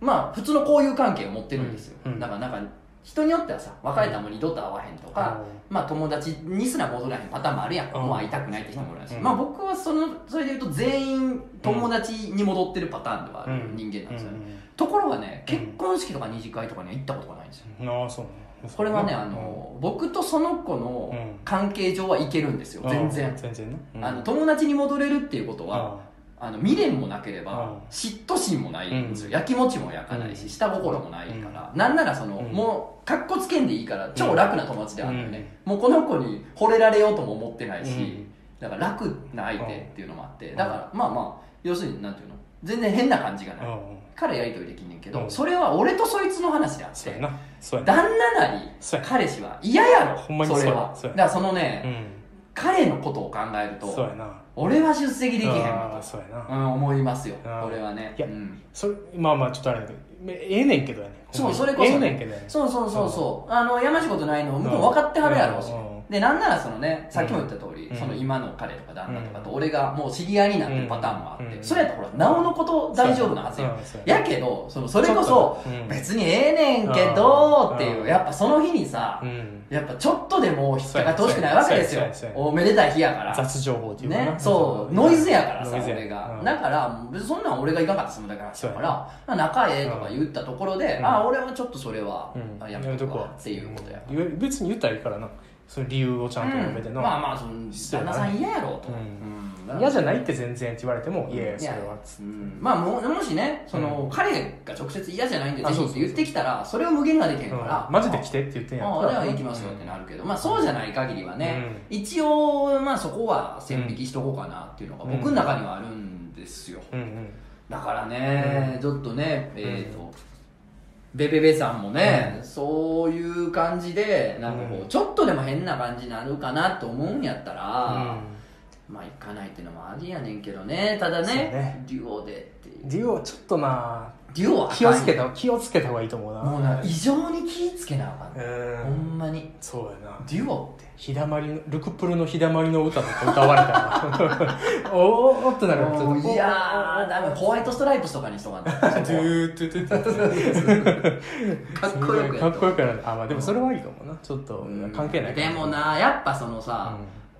S2: うん。
S1: まあ普通の交友関係を持ってるんですよ、
S2: うん。
S1: だからなんか人によってはさ別れたらもう二度と会わへんとか、まあ友達にすら戻らへんパターンもあるやん、
S2: うん。
S1: もう会いたくないって人もいるし、
S2: うん。
S1: まあ僕はそのそれで言うと全員友達に戻ってるパターンではある
S2: うん。
S1: 人間なんですよところがね
S2: うん
S1: 結婚式とか二次会とかには行ったことがないんですよ。
S2: ああそうね。
S1: これはねあの僕とその子の
S2: うん。
S1: 関係上はいけるんですよ。
S2: うん。
S1: 全然、
S2: 全然
S1: あの友達に戻れるっていうことは、あの未練もなければ、
S2: うん。
S1: 嫉妬心もないんですよ、
S2: うん。
S1: やきもちも焼かないし、
S2: うん。
S1: 下心もないから、なんならその、
S2: うん。
S1: もうかっこつけんでいいから超楽な友達であるのね、もうこの子に惚れられようとも思ってないし、
S2: うん。
S1: だから楽な相手っていうのもあって、
S2: うん。
S1: だからまあまあ要するになんていうの？全然変な感じがない、
S2: うん。
S1: からやり取りできんねんけど、
S2: うん。
S1: それは俺とそいつの話であって旦那なり彼氏は嫌やろ。それは。だからそのね、
S2: うん。
S1: 彼のことを考えると
S2: そうやな
S1: 俺は出席できへんわ
S2: そうやな。
S1: うん、思いますよ。
S2: あー。
S1: これはね。
S2: いや
S1: うん。
S2: それまあまあちょっとあれだけどええねんけどやね
S1: そうそれこそ、
S2: ええねんけどやね
S1: そうそうそうそう。あのやましいことないの向こう分かってはるやろう
S2: ん
S1: でなんならそのねさっきも言った通り、
S2: うん。
S1: その今の彼とか旦那とかと俺がもう知り合いになってるパターンもあって、
S2: うん。
S1: それやったらほらなおのこと大丈夫なはずよ、
S2: や
S1: やけどそのそれこそ別にええねんけど
S2: うん
S1: っていうやっぱその日にさ、
S2: うん。
S1: やっぱちょっとでも引っかかってほしくないわけですよ。おめでたい日やから。
S2: 雑情報っていう
S1: ね、そうノイズやからさ俺が、
S2: うん。
S1: だから別にそんなん俺がいかんかったら済むだけなんだから。仲ええとか言ったところで、
S2: うん。
S1: あ俺はちょっとそれは、やめとくわっていうことや
S2: 別に言ったらいいからなその理由をちゃんと述べてな、
S1: まあまあその旦那さん嫌やろと、
S2: うん。
S1: うん。
S2: 嫌じゃないって全然って言われてもいやいやそれは。つ
S1: うん。まあももしねその、
S2: う
S1: 彼が直接嫌じゃないんでぜひって言ってきたらそれを無限ができへんから、
S2: うん。マジで来てって言ってんや
S1: ああじゃあ行きますよってなるけど、まあそうじゃない限りはね、
S2: うん。
S1: 一応まあそこは線引きしとこうかなっていうのが僕の中にはあるんですよ、
S2: うんうん。
S1: だからね、ちょっとねえっ、と、ベベベさんもね、そういう感じでなんかこう、
S2: うん。
S1: ちょっとでも変な感じになるかなと思うんやったら、
S2: う
S1: まあ行かないっていうのもありやねんけどね。ただね
S2: ね。
S1: デュオでっていう。
S2: んデュオちょっとな
S1: デュオは
S2: 気をつけた気をつけた方がいいと思うな。
S1: もうな異常に気ぃつけなあかん、
S2: う
S1: ほんまに。
S2: そうやな。
S1: デュオって
S2: 日だまりのルクプルの日だまりの歌とか歌われたらおー おーってなる。
S1: いやーダメホワイトストライプスとかにしとかんと。
S2: トゥートゥトゥトゥ
S1: かっこよく
S2: かっこよくなる。あまあでもそれはいいかもな。ちょっと関係ない
S1: でもなやっぱそのさ、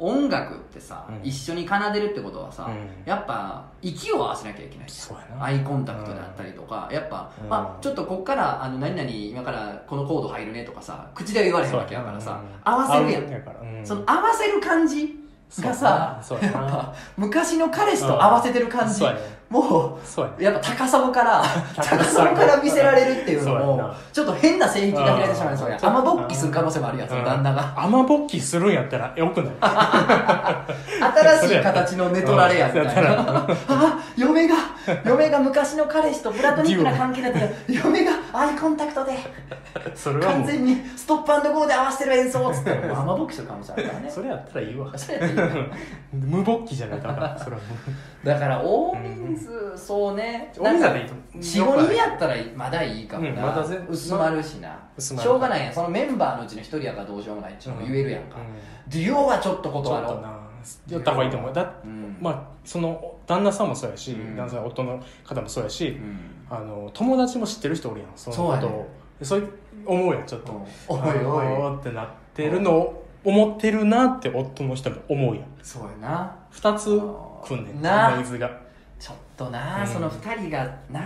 S1: 音楽ってさ、
S2: うん。
S1: 一緒に奏でるってことはさ、
S2: うん。
S1: やっぱ息を合わせなきゃいけない
S2: そうやな。
S1: アイコンタクトであったりとか、やっぱ、
S2: うん。
S1: あちょっとこっからあの何々今からこのコード入るねとかさ口では言われへんわけやからさ、
S2: うん。
S1: 合わせるやん、
S2: 合うから。うん。
S1: その合わせる感じがさ
S2: そうやな。
S1: やっぱ昔の彼氏と合わせてる感じ、
S2: そうやね
S1: も
S2: そうや。
S1: っぱ高さから
S2: 高
S1: 高さから見せられるっていうのもちょっと変な性癖が開いてしまうね。そう雨勃起する可能性もあるやつ
S2: うん。
S1: 旦那が。
S2: 雨勃起するんやったらよくない。
S1: 新しい形の寝取られやみたい
S2: うん
S1: な あ嫁が嫁が昔の彼氏とプラトニックな関係だったら嫁がアイコンタクトで。
S2: それはもう。
S1: 完全にストップゴーで合わせてる演奏っつって。もう雨勃起する可能性あるからね。
S2: それやったらいいわ。
S1: それやっていいよ
S2: 無勃起じゃないとあかんそれはも
S1: だから大人数そうね。
S2: う大人数でいいと思う。
S1: 45人やったらまだいいかも
S2: うん
S1: な、
S2: まだ全
S1: 薄まるしな。
S2: 薄まる。
S1: しょうがないやん。そのメンバーのうちの一人やからどうしようもない。っていうのも言えるやんか、
S2: うん。
S1: デュオはちょっと
S2: ち
S1: 断ろう。
S2: ょっとなやった方がいいと思う。だ
S1: うん。
S2: まあその旦那さんもそうやし、
S1: うん。
S2: 旦那さん夫の方もそうやし、
S1: うん。
S2: あの友達も知ってる人おるやんそのこと
S1: そうやね。
S2: を。そういう思うやんちょっと、
S1: おいおい。
S2: ってなってるのを思ってるなって夫の人も思うやん。
S1: そうやな。
S2: 二つくんねん
S1: な。
S2: ノイズが。
S1: ちょっとな、
S2: うん。
S1: その二人がな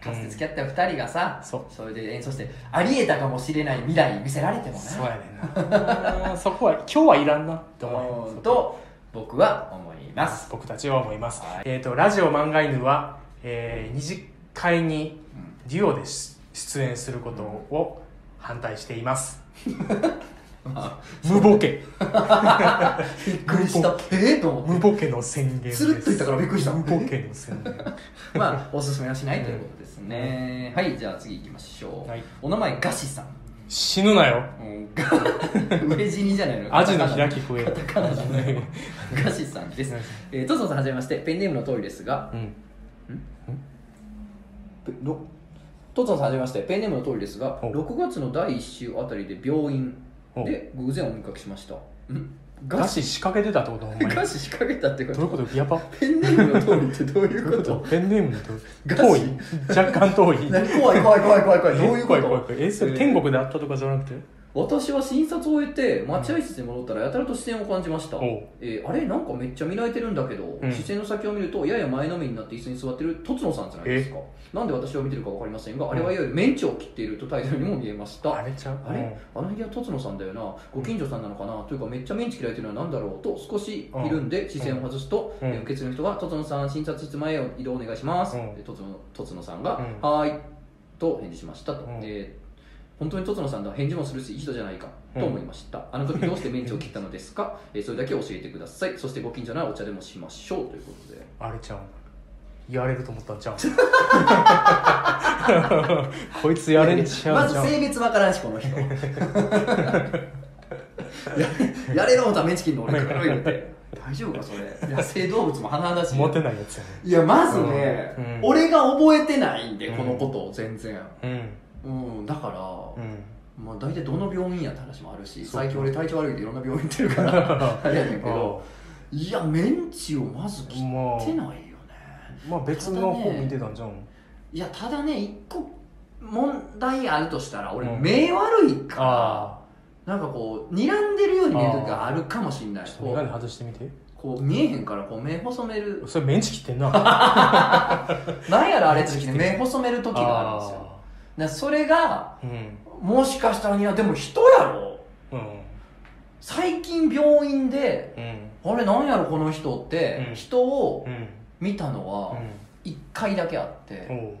S1: かつて付き合った二人がさ、
S2: そう。
S1: れで演奏してありえたかもしれない未来見せられてもな。
S2: そうやねんな。そこは今日はいらんなって思う
S1: うん。と僕は思います。
S2: 僕たちは思います、
S1: はい。
S2: えっ、とラジオ漫画犬は、えー二次会にデュオでし出演することを反対しています。
S1: ま
S2: 無ボケ。
S1: あ びっくりした。ええと思って。
S2: 無ボケの宣言です。
S1: つるっと言ったからびっくりした。
S2: 無ボケの宣言
S1: まあおすすめはしないということですね、はいじゃあ次行きましょう、
S2: はい。
S1: お名前ガシさん
S2: 死ぬなよ。
S1: 上死にじゃないの？
S2: アジの開き増え
S1: カタカナじゃない。ガシさんです、えー、トソンさんはじめまして。ペンネームの通りですが。
S2: うん。
S1: ぺろトツノさんはじめまして。ペンネームの通りですが
S2: お
S1: 6月の第1週あたりで病院で偶然お見かけしました。ん
S2: ガシ仕掛けてたってこと？ほんまに
S1: ガシ仕掛けたってこと？
S2: どういうこと？やば。
S1: ペンネームの通りってどういうこ
S2: と？
S1: と？
S2: ペンネームのと
S1: ガシ。
S2: 遠い。若干遠い。
S1: 何怖い怖い怖い怖い怖い。どういうこ
S2: 怖い怖い
S1: と
S2: 怖い。えそれ天国であったとかじゃなくて？
S1: 私は診察を終えて待合室に戻ったらやたらと視線を感じました、
S2: おう。
S1: えーあれ？なんかめっちゃ見られてるんだけど、
S2: うん。
S1: 視線の先を見るとやや前のめりになって椅子に座ってるとつのさんじゃないですか。なんで私を見てるか分かりませんが、あれはいわゆるメンチを切っているとタイトルにも見えました。
S2: あれちゃう？
S1: あれ、あの日はとつのさんだよな。ご近所さんなのかな、というかめっちゃメンチ切られてるのは何だろうと少しいるんで視線を外すと、
S2: うん。
S1: えー受付の人が「とつのさん診察室前へ移動お願いします」とつのとつのさんが「
S2: うん。
S1: はーい」と返事しましたと、
S2: うん。
S1: えー本当にとつのさんだ返事もするしいい人じゃないかと思いました、あの時どうしてメンチを切ったのですか、えーそれだけ教えてください。そしてご近所ならお茶でもしましょう。ということで。
S2: あれちゃうやれると思ったんちゃう こいつやれんちゃ
S1: まず
S2: うちゃう
S1: 性別わからんしこの人。ややれろ思ったらメンチ切るの俺から言うて。大丈夫かそれ？野生動物も甚だしい
S2: モテないやつやね。
S1: いやまずね、
S2: うん。うん。
S1: 俺が覚えてないんで
S2: うん
S1: このことを全然。
S2: うん
S1: うんだから、
S2: うん。
S1: まあ、大体どの病院やって話もあるし最近俺体調悪いでいろんな病院行ってるから。あれやねんけど
S2: あ
S1: いやメンチをまず切って
S2: まあ
S1: ないよね。
S2: まあ別の方見てたんじゃん。
S1: いやただね一個問題あるとしたら俺
S2: うん。
S1: 目悪いから、
S2: あ
S1: なんかこう睨んでるように見える時があるかもしれない。
S2: あちょっと
S1: こ
S2: 眼鏡
S1: う
S2: 外してみて。
S1: こう見えへんからこう目細める。
S2: それメンチ切ってんな。
S1: なんやろあれって目細める時があるんですよだそれが
S2: うん。
S1: もしかしたらいやでも人やろ。
S2: うん。
S1: 最近病院で
S2: うん。
S1: あれなんやろこの人って、
S2: うん。
S1: 人を
S2: うん。
S1: 見たのは1回だけあって、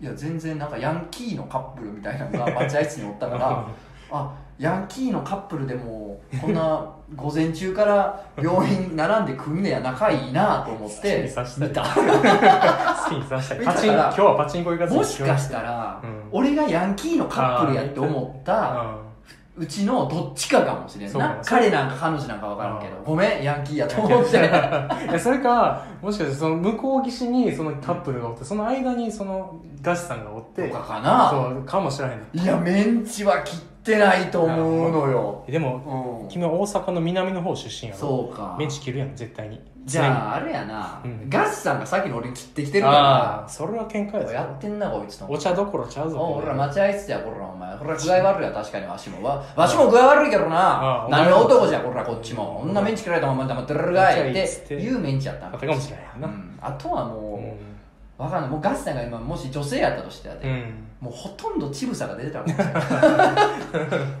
S1: いや全然なんかヤンキーのカップルみたいなのが待合室におったから あヤンキーのカップルでもこんな午前中から病院並んで来んねや仲いいなと思って。
S2: にさせたい
S1: 見た
S2: 好きにさせたい今日はパチンコ行かずに
S1: もしかしたら、
S2: うん。
S1: 俺がヤンキーのカップルやって思った。うちのどっちかかもしれんな。彼なんか彼女なんか分からんけど
S2: うん
S1: ごめんヤンキーやと思って。
S2: い やそれかもしかしてその向こう岸にそのカップルがおってその間にそのガシさんがおって。
S1: とかかな。
S2: そうかもしれへん
S1: いやメンチは切っってないと思うのよ。
S2: でも
S1: うん。
S2: 君は大阪の南の方出身やろ。
S1: そうか。
S2: メンチ切るやん絶対に。
S1: じゃああれやな、
S2: うん。
S1: ガスさんが先に俺に切ってきてる
S2: あ
S1: か
S2: あそれは喧嘩や
S1: らや
S2: ぞ
S1: ってんなこいつと。
S2: お茶どころちゃうぞ
S1: 俺ら待合室やこらお前。これ具合悪いや確かに。わしもわわしも具合悪いけど
S2: あ
S1: な
S2: あ
S1: 何の男じゃこらこっちも。こんなメンチ切られたまま黙ってるがいっ
S2: て
S1: て言うメンチやったん
S2: あったかもしれないな。
S1: うん。あとはもう、
S2: うん。
S1: わかんない。もうガスさんが今もし女性やったとしてやで、
S2: うん
S1: もうほとんど乳房が出てたかもしれない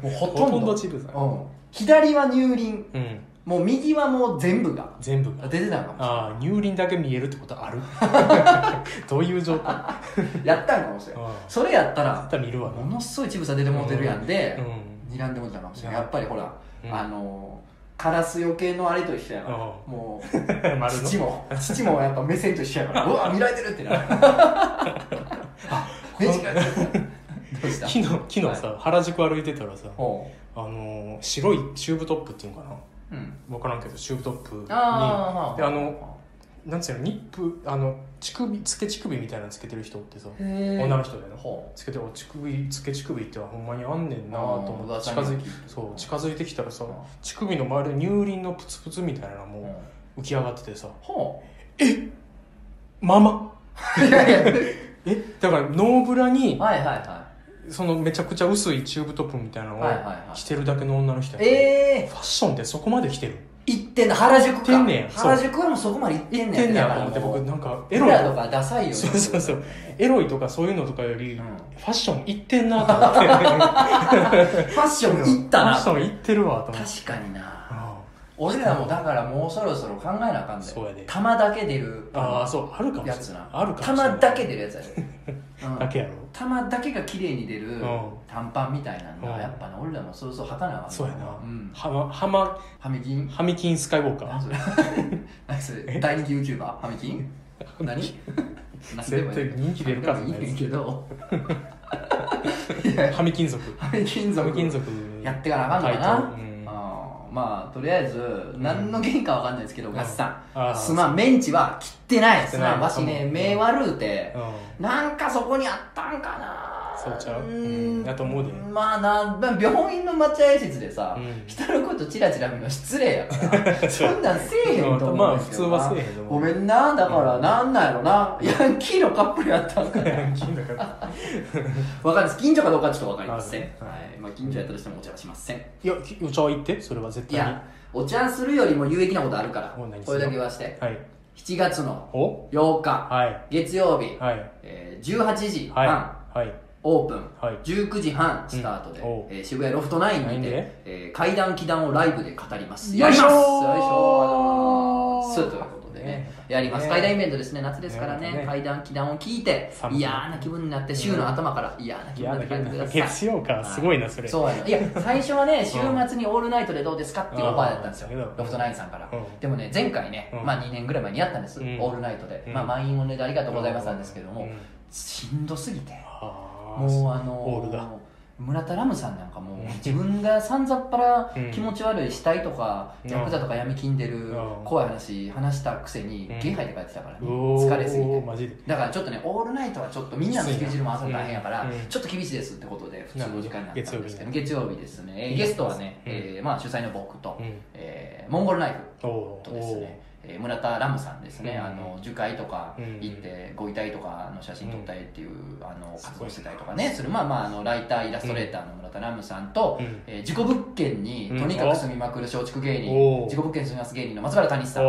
S1: もうほとんど
S2: 乳房
S1: うん、左は乳輪。
S2: うん。
S1: もう右はもう全部が
S2: 全部が。
S1: 出てたかもしれない
S2: ああ乳輪だけ見えるってことある？どういう状態？あ
S1: やったんかもしれない
S2: あ
S1: それやったら
S2: あったら見るわな。
S1: ものすごい乳房出てもうてるやんで、
S2: う
S1: 睨んでもうたかもしれない
S2: うん。
S1: やっぱりほら、
S2: うん。
S1: あのカラス余計のあれと一緒やから、
S2: うん。
S1: もう
S2: の。
S1: 父も父もやっぱ目線と一緒やから うわ見られてるってなる。あ目違えどうした？
S2: 昨日昨日さ、原宿歩いてたらさ
S1: ほ
S2: あのー白いチューブトップっていうのかな？
S1: ううん。
S2: 分からんけどチューブトップに。
S1: ああ
S2: であのなんつうのニップあの乳首つけ乳首みたいなのつけてる人ってさ女の人でな。
S1: ほ
S2: つけてお乳首つけ乳首ってほんまにあんねんなと思って近づいそう近づいてきたらさ
S1: うん。
S2: 乳首の周りに乳輪のプツプツみたいなの
S1: う
S2: も浮き上がっててさ
S1: ほ
S2: ママ。
S1: ういやいやはい
S2: え？だからノーブラに
S1: はいは
S2: そのめちゃくちゃ薄いチューブトップみたいなのを
S1: はいはいはい。
S2: 着てるだけの女の人
S1: い
S2: や
S1: ええ
S2: ファッションってそこまで着てる？
S1: 行ってんの？原宿か原宿はもうそこまで行ってんねん
S2: 行ってんねやと思って僕なんかエロい
S1: とか。ダサいよね。
S2: そうそうそう。エロいとかそういうのとかより、
S1: うん。
S2: ファッションいってんなと思って。フ
S1: ファッション行ったな
S2: ファッションいってるわと思って。
S1: 確かにな。
S2: あ
S1: 俺らもだからもうそろそろ考えなあかんで。
S2: そうやで。
S1: 玉だけ出る
S2: ああそうあるかも
S1: やつな
S2: あるかも
S1: 玉だけ出るやつやで、う ん
S2: だけやろ。
S1: 玉だけが綺麗に出る
S2: ん。
S1: 短パンみたいなの
S2: うん。
S1: がやっぱな俺らもそろそろ履かなあかん
S2: そうやな、
S1: うん。
S2: はまはま
S1: ハミキン？
S2: ハミキンスカイウォーカー。
S1: 何それ？何それ？大人気 YouTuber ハミキン？何？
S2: 絶対人気出るか
S1: もいいけど
S2: ハミ金属
S1: ハミ金属やってかなあかんのかな、
S2: うん
S1: まあとりあえず何の原因かわかんないですけど、ガスさん。すまんメンチは切ってない。す
S2: な
S1: わしね
S2: うん。
S1: 目悪うて。
S2: う
S1: なんかそこにあったんかな
S2: そうちゃう？
S1: ー
S2: うんやと思うで。
S1: まあなまあ病院の待合室でさ、
S2: うん。
S1: 人のことチラチラ見るの失礼やから。そんなんせえへんと思うんですよ
S2: まあ普通はせえへんと思う。
S1: ごめんなだからなんなんやろな。ヤンキーのカップルやったんかな。
S2: ん金だから
S1: わかんないです。近所かどうかちょっとわかりません、
S2: は
S1: はい。いまあ、近所やったとしてもお茶はしません。
S2: いやきお茶は行ってそれは絶対に。
S1: いやお茶するよりも有益なことあるから。
S2: お何する？
S1: これだけ言わして。
S2: はい。
S1: 7月の
S2: お
S1: ？8日。
S2: はい。
S1: 月曜日、
S2: はい。
S1: えー18時
S2: はい。
S1: 半、
S2: はい
S1: オープン、
S2: はい。
S1: 19時半スタートで、
S2: う。ん
S1: えー渋谷ロフトナインにてえー階段祈談をライブで語ります。やります。よいしょー。すということでね。
S2: ね。
S1: やります、
S2: ね。
S1: 階段イベントですね。夏ですからね。
S2: ね。
S1: 階段祈談を聞いて嫌な気分になって週の頭から嫌な気
S2: い。
S1: 分になって帰ってください。
S2: 月曜か。すごいなそれ。
S1: そうやのいや最初はね週末にオールナイトでどうですかっていうオファーだったんですよ。
S2: うん。
S1: ロフトナインさんから。
S2: うん。
S1: でもね前回ね
S2: うん。
S1: まあ2年ぐらい前にやったんです。オ
S2: うん。
S1: ールナイトで。
S2: うん
S1: まあ満員御礼でありがとうございますなんですけども
S2: うん。
S1: しんどすぎてもうあ
S2: オールだ
S1: の村田ラムさんなんかもう自分がさんざっぱら
S2: うん。
S1: 気持ち悪い死体とか
S2: うん。
S1: ヤクザとか闇金でる
S2: うん。
S1: 怖い話話したくせに
S2: うん。
S1: ゲ吐いて帰ってたからね。疲れすぎて。
S2: マジで。
S1: だからちょっとねオールナイトはちょっとみんなのスケジュール回すの大変やからちょっと厳しいですってことで普通の時間になったんですけど
S2: 月
S1: 月曜日ですね。ゲストはね
S2: うん。
S1: えーまあ主催の僕と
S2: うん。
S1: えーモンゴルナイフとですね、えー村田ラムさんですね、
S2: うん。
S1: あの樹海とか
S2: うん。
S1: 行ってご遺体とかの写真撮ったりっていう、あの活動してたりとかね。するまあまああのライターイラストレーターの村田ラムさんと、
S2: うん。
S1: えー事故物件に
S2: うん。
S1: とにかく住みまくる松竹芸人、事故物件に住みます芸人の松原谷さん。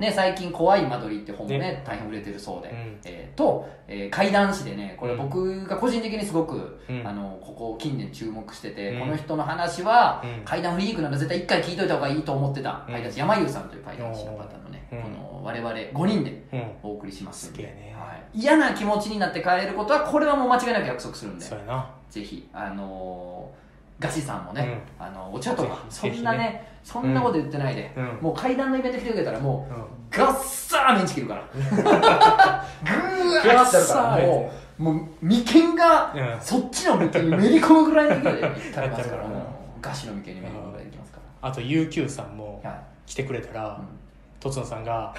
S1: ね、最近「怖い間取り」って本もね
S2: ね。
S1: 大変売れてるそうで、
S2: うん。
S1: えーと、えー怪談師でねこれ
S2: うん。
S1: 僕が個人的にすごく、
S2: うん。
S1: あのここ近年注目してて、
S2: うん。
S1: この人の話は、
S2: うん。
S1: 怪談フリークなら絶対一回聞いといた方がいいと思ってた、
S2: うん。
S1: 怪談師山優さんという怪談師の方のね、
S2: うん。
S1: この我々5人で
S2: うん。
S1: お送りしますんで、
S2: すげえね。
S1: はい、嫌な気持ちになって帰ることはこれはもう間違いなく約束するんで。ぜひあのーガシさんもね、あのお茶とかそんなねそんなこと言ってないで、
S2: うん。
S1: もう階段のイベント来てくれたらもう、
S2: うん。
S1: ガッサーメンチ切るから。グーワーってやるからもうもう眉間が、
S2: うん。
S1: そっちの眉間にめり込むぐらいの勢いで やってありますから。ガシの眉間にめり込むぐらいできますか
S2: あと UQ さんも
S1: らはい。
S2: 来てくれたら
S1: うん
S2: とつのさんが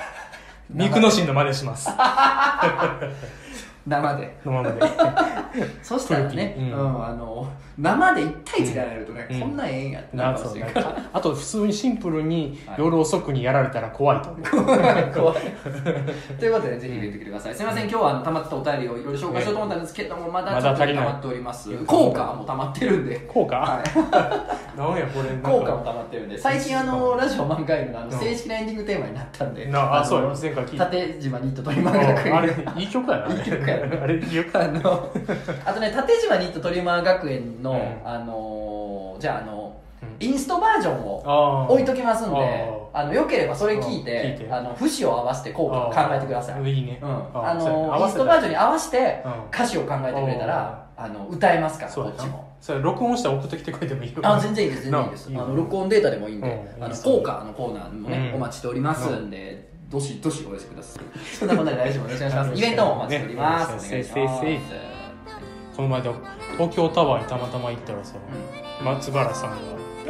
S2: ミクノシンの真似します
S1: 生で。
S2: のままで。
S1: そしたらね、
S2: う
S1: うん。んあの生で1対1でやられるとね、
S2: うん。
S1: こんなんええんやってなる
S2: な
S1: かもしれんから。
S2: かあと普通にシンプルに
S1: はい。
S2: 夜遅くにやられたら怖いと。思 う
S1: 怖い。ということでぜひ入れてきてください、すみません今日はあの溜まってたお便りをいろいろ紹介しようと思ったんですけどもまだちょっと
S2: まだ足りない。
S1: 溜まっております。効果も溜まってるんで。
S2: 効果、
S1: はい。
S2: なんやこれ。
S1: 効果も溜まってるんで。最近あのラジオ漫画犬のあの
S2: うん。
S1: 正式なエンディングテーマになったんでの
S2: なあそうや。前回聞いた。
S1: 縦島ニット鳥漫画学園
S2: あれいい曲やな。あれ
S1: いい曲やな
S2: あれいい曲
S1: あの あとね縦島ニット鳥漫画学園の、
S2: うん。
S1: あのじゃああの、
S2: うん。
S1: インストバージョンを
S2: あ
S1: 置いときますんで
S2: あ
S1: あのよければそれ聞いてあの節を合わせて効果を考えてください。
S2: いいいね、
S1: うん、
S2: あ
S1: のインストバージョンに合わせて
S2: うん。
S1: 歌詞を考えてくれたらあの歌えますからこっちも。
S2: それ録音して送ってきてくれてもいいよ。
S1: あ全然いいです全然いいです。あの録音データでもいいんで、あの効果のコーナーもね、
S2: うん。
S1: お待ちしておりますんで、どしどしお寄せください。そんなことで来週もよろしくお願いします。イベントもお待ちしております、
S2: ね
S1: お願いします、
S2: この前で東京タワーにたまたま行ったらさ
S1: う
S2: 松原さんが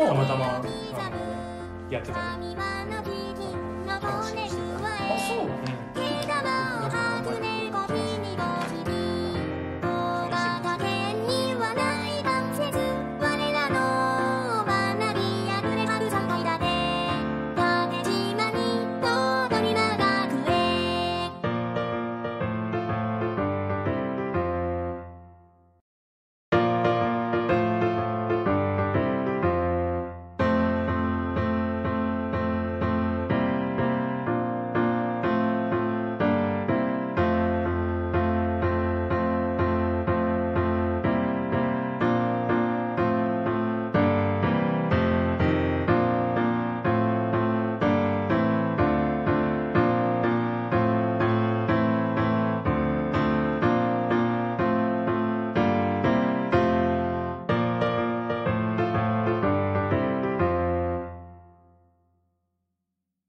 S2: たまたまあのやってたね話をして
S1: んあそう。なの
S2: た、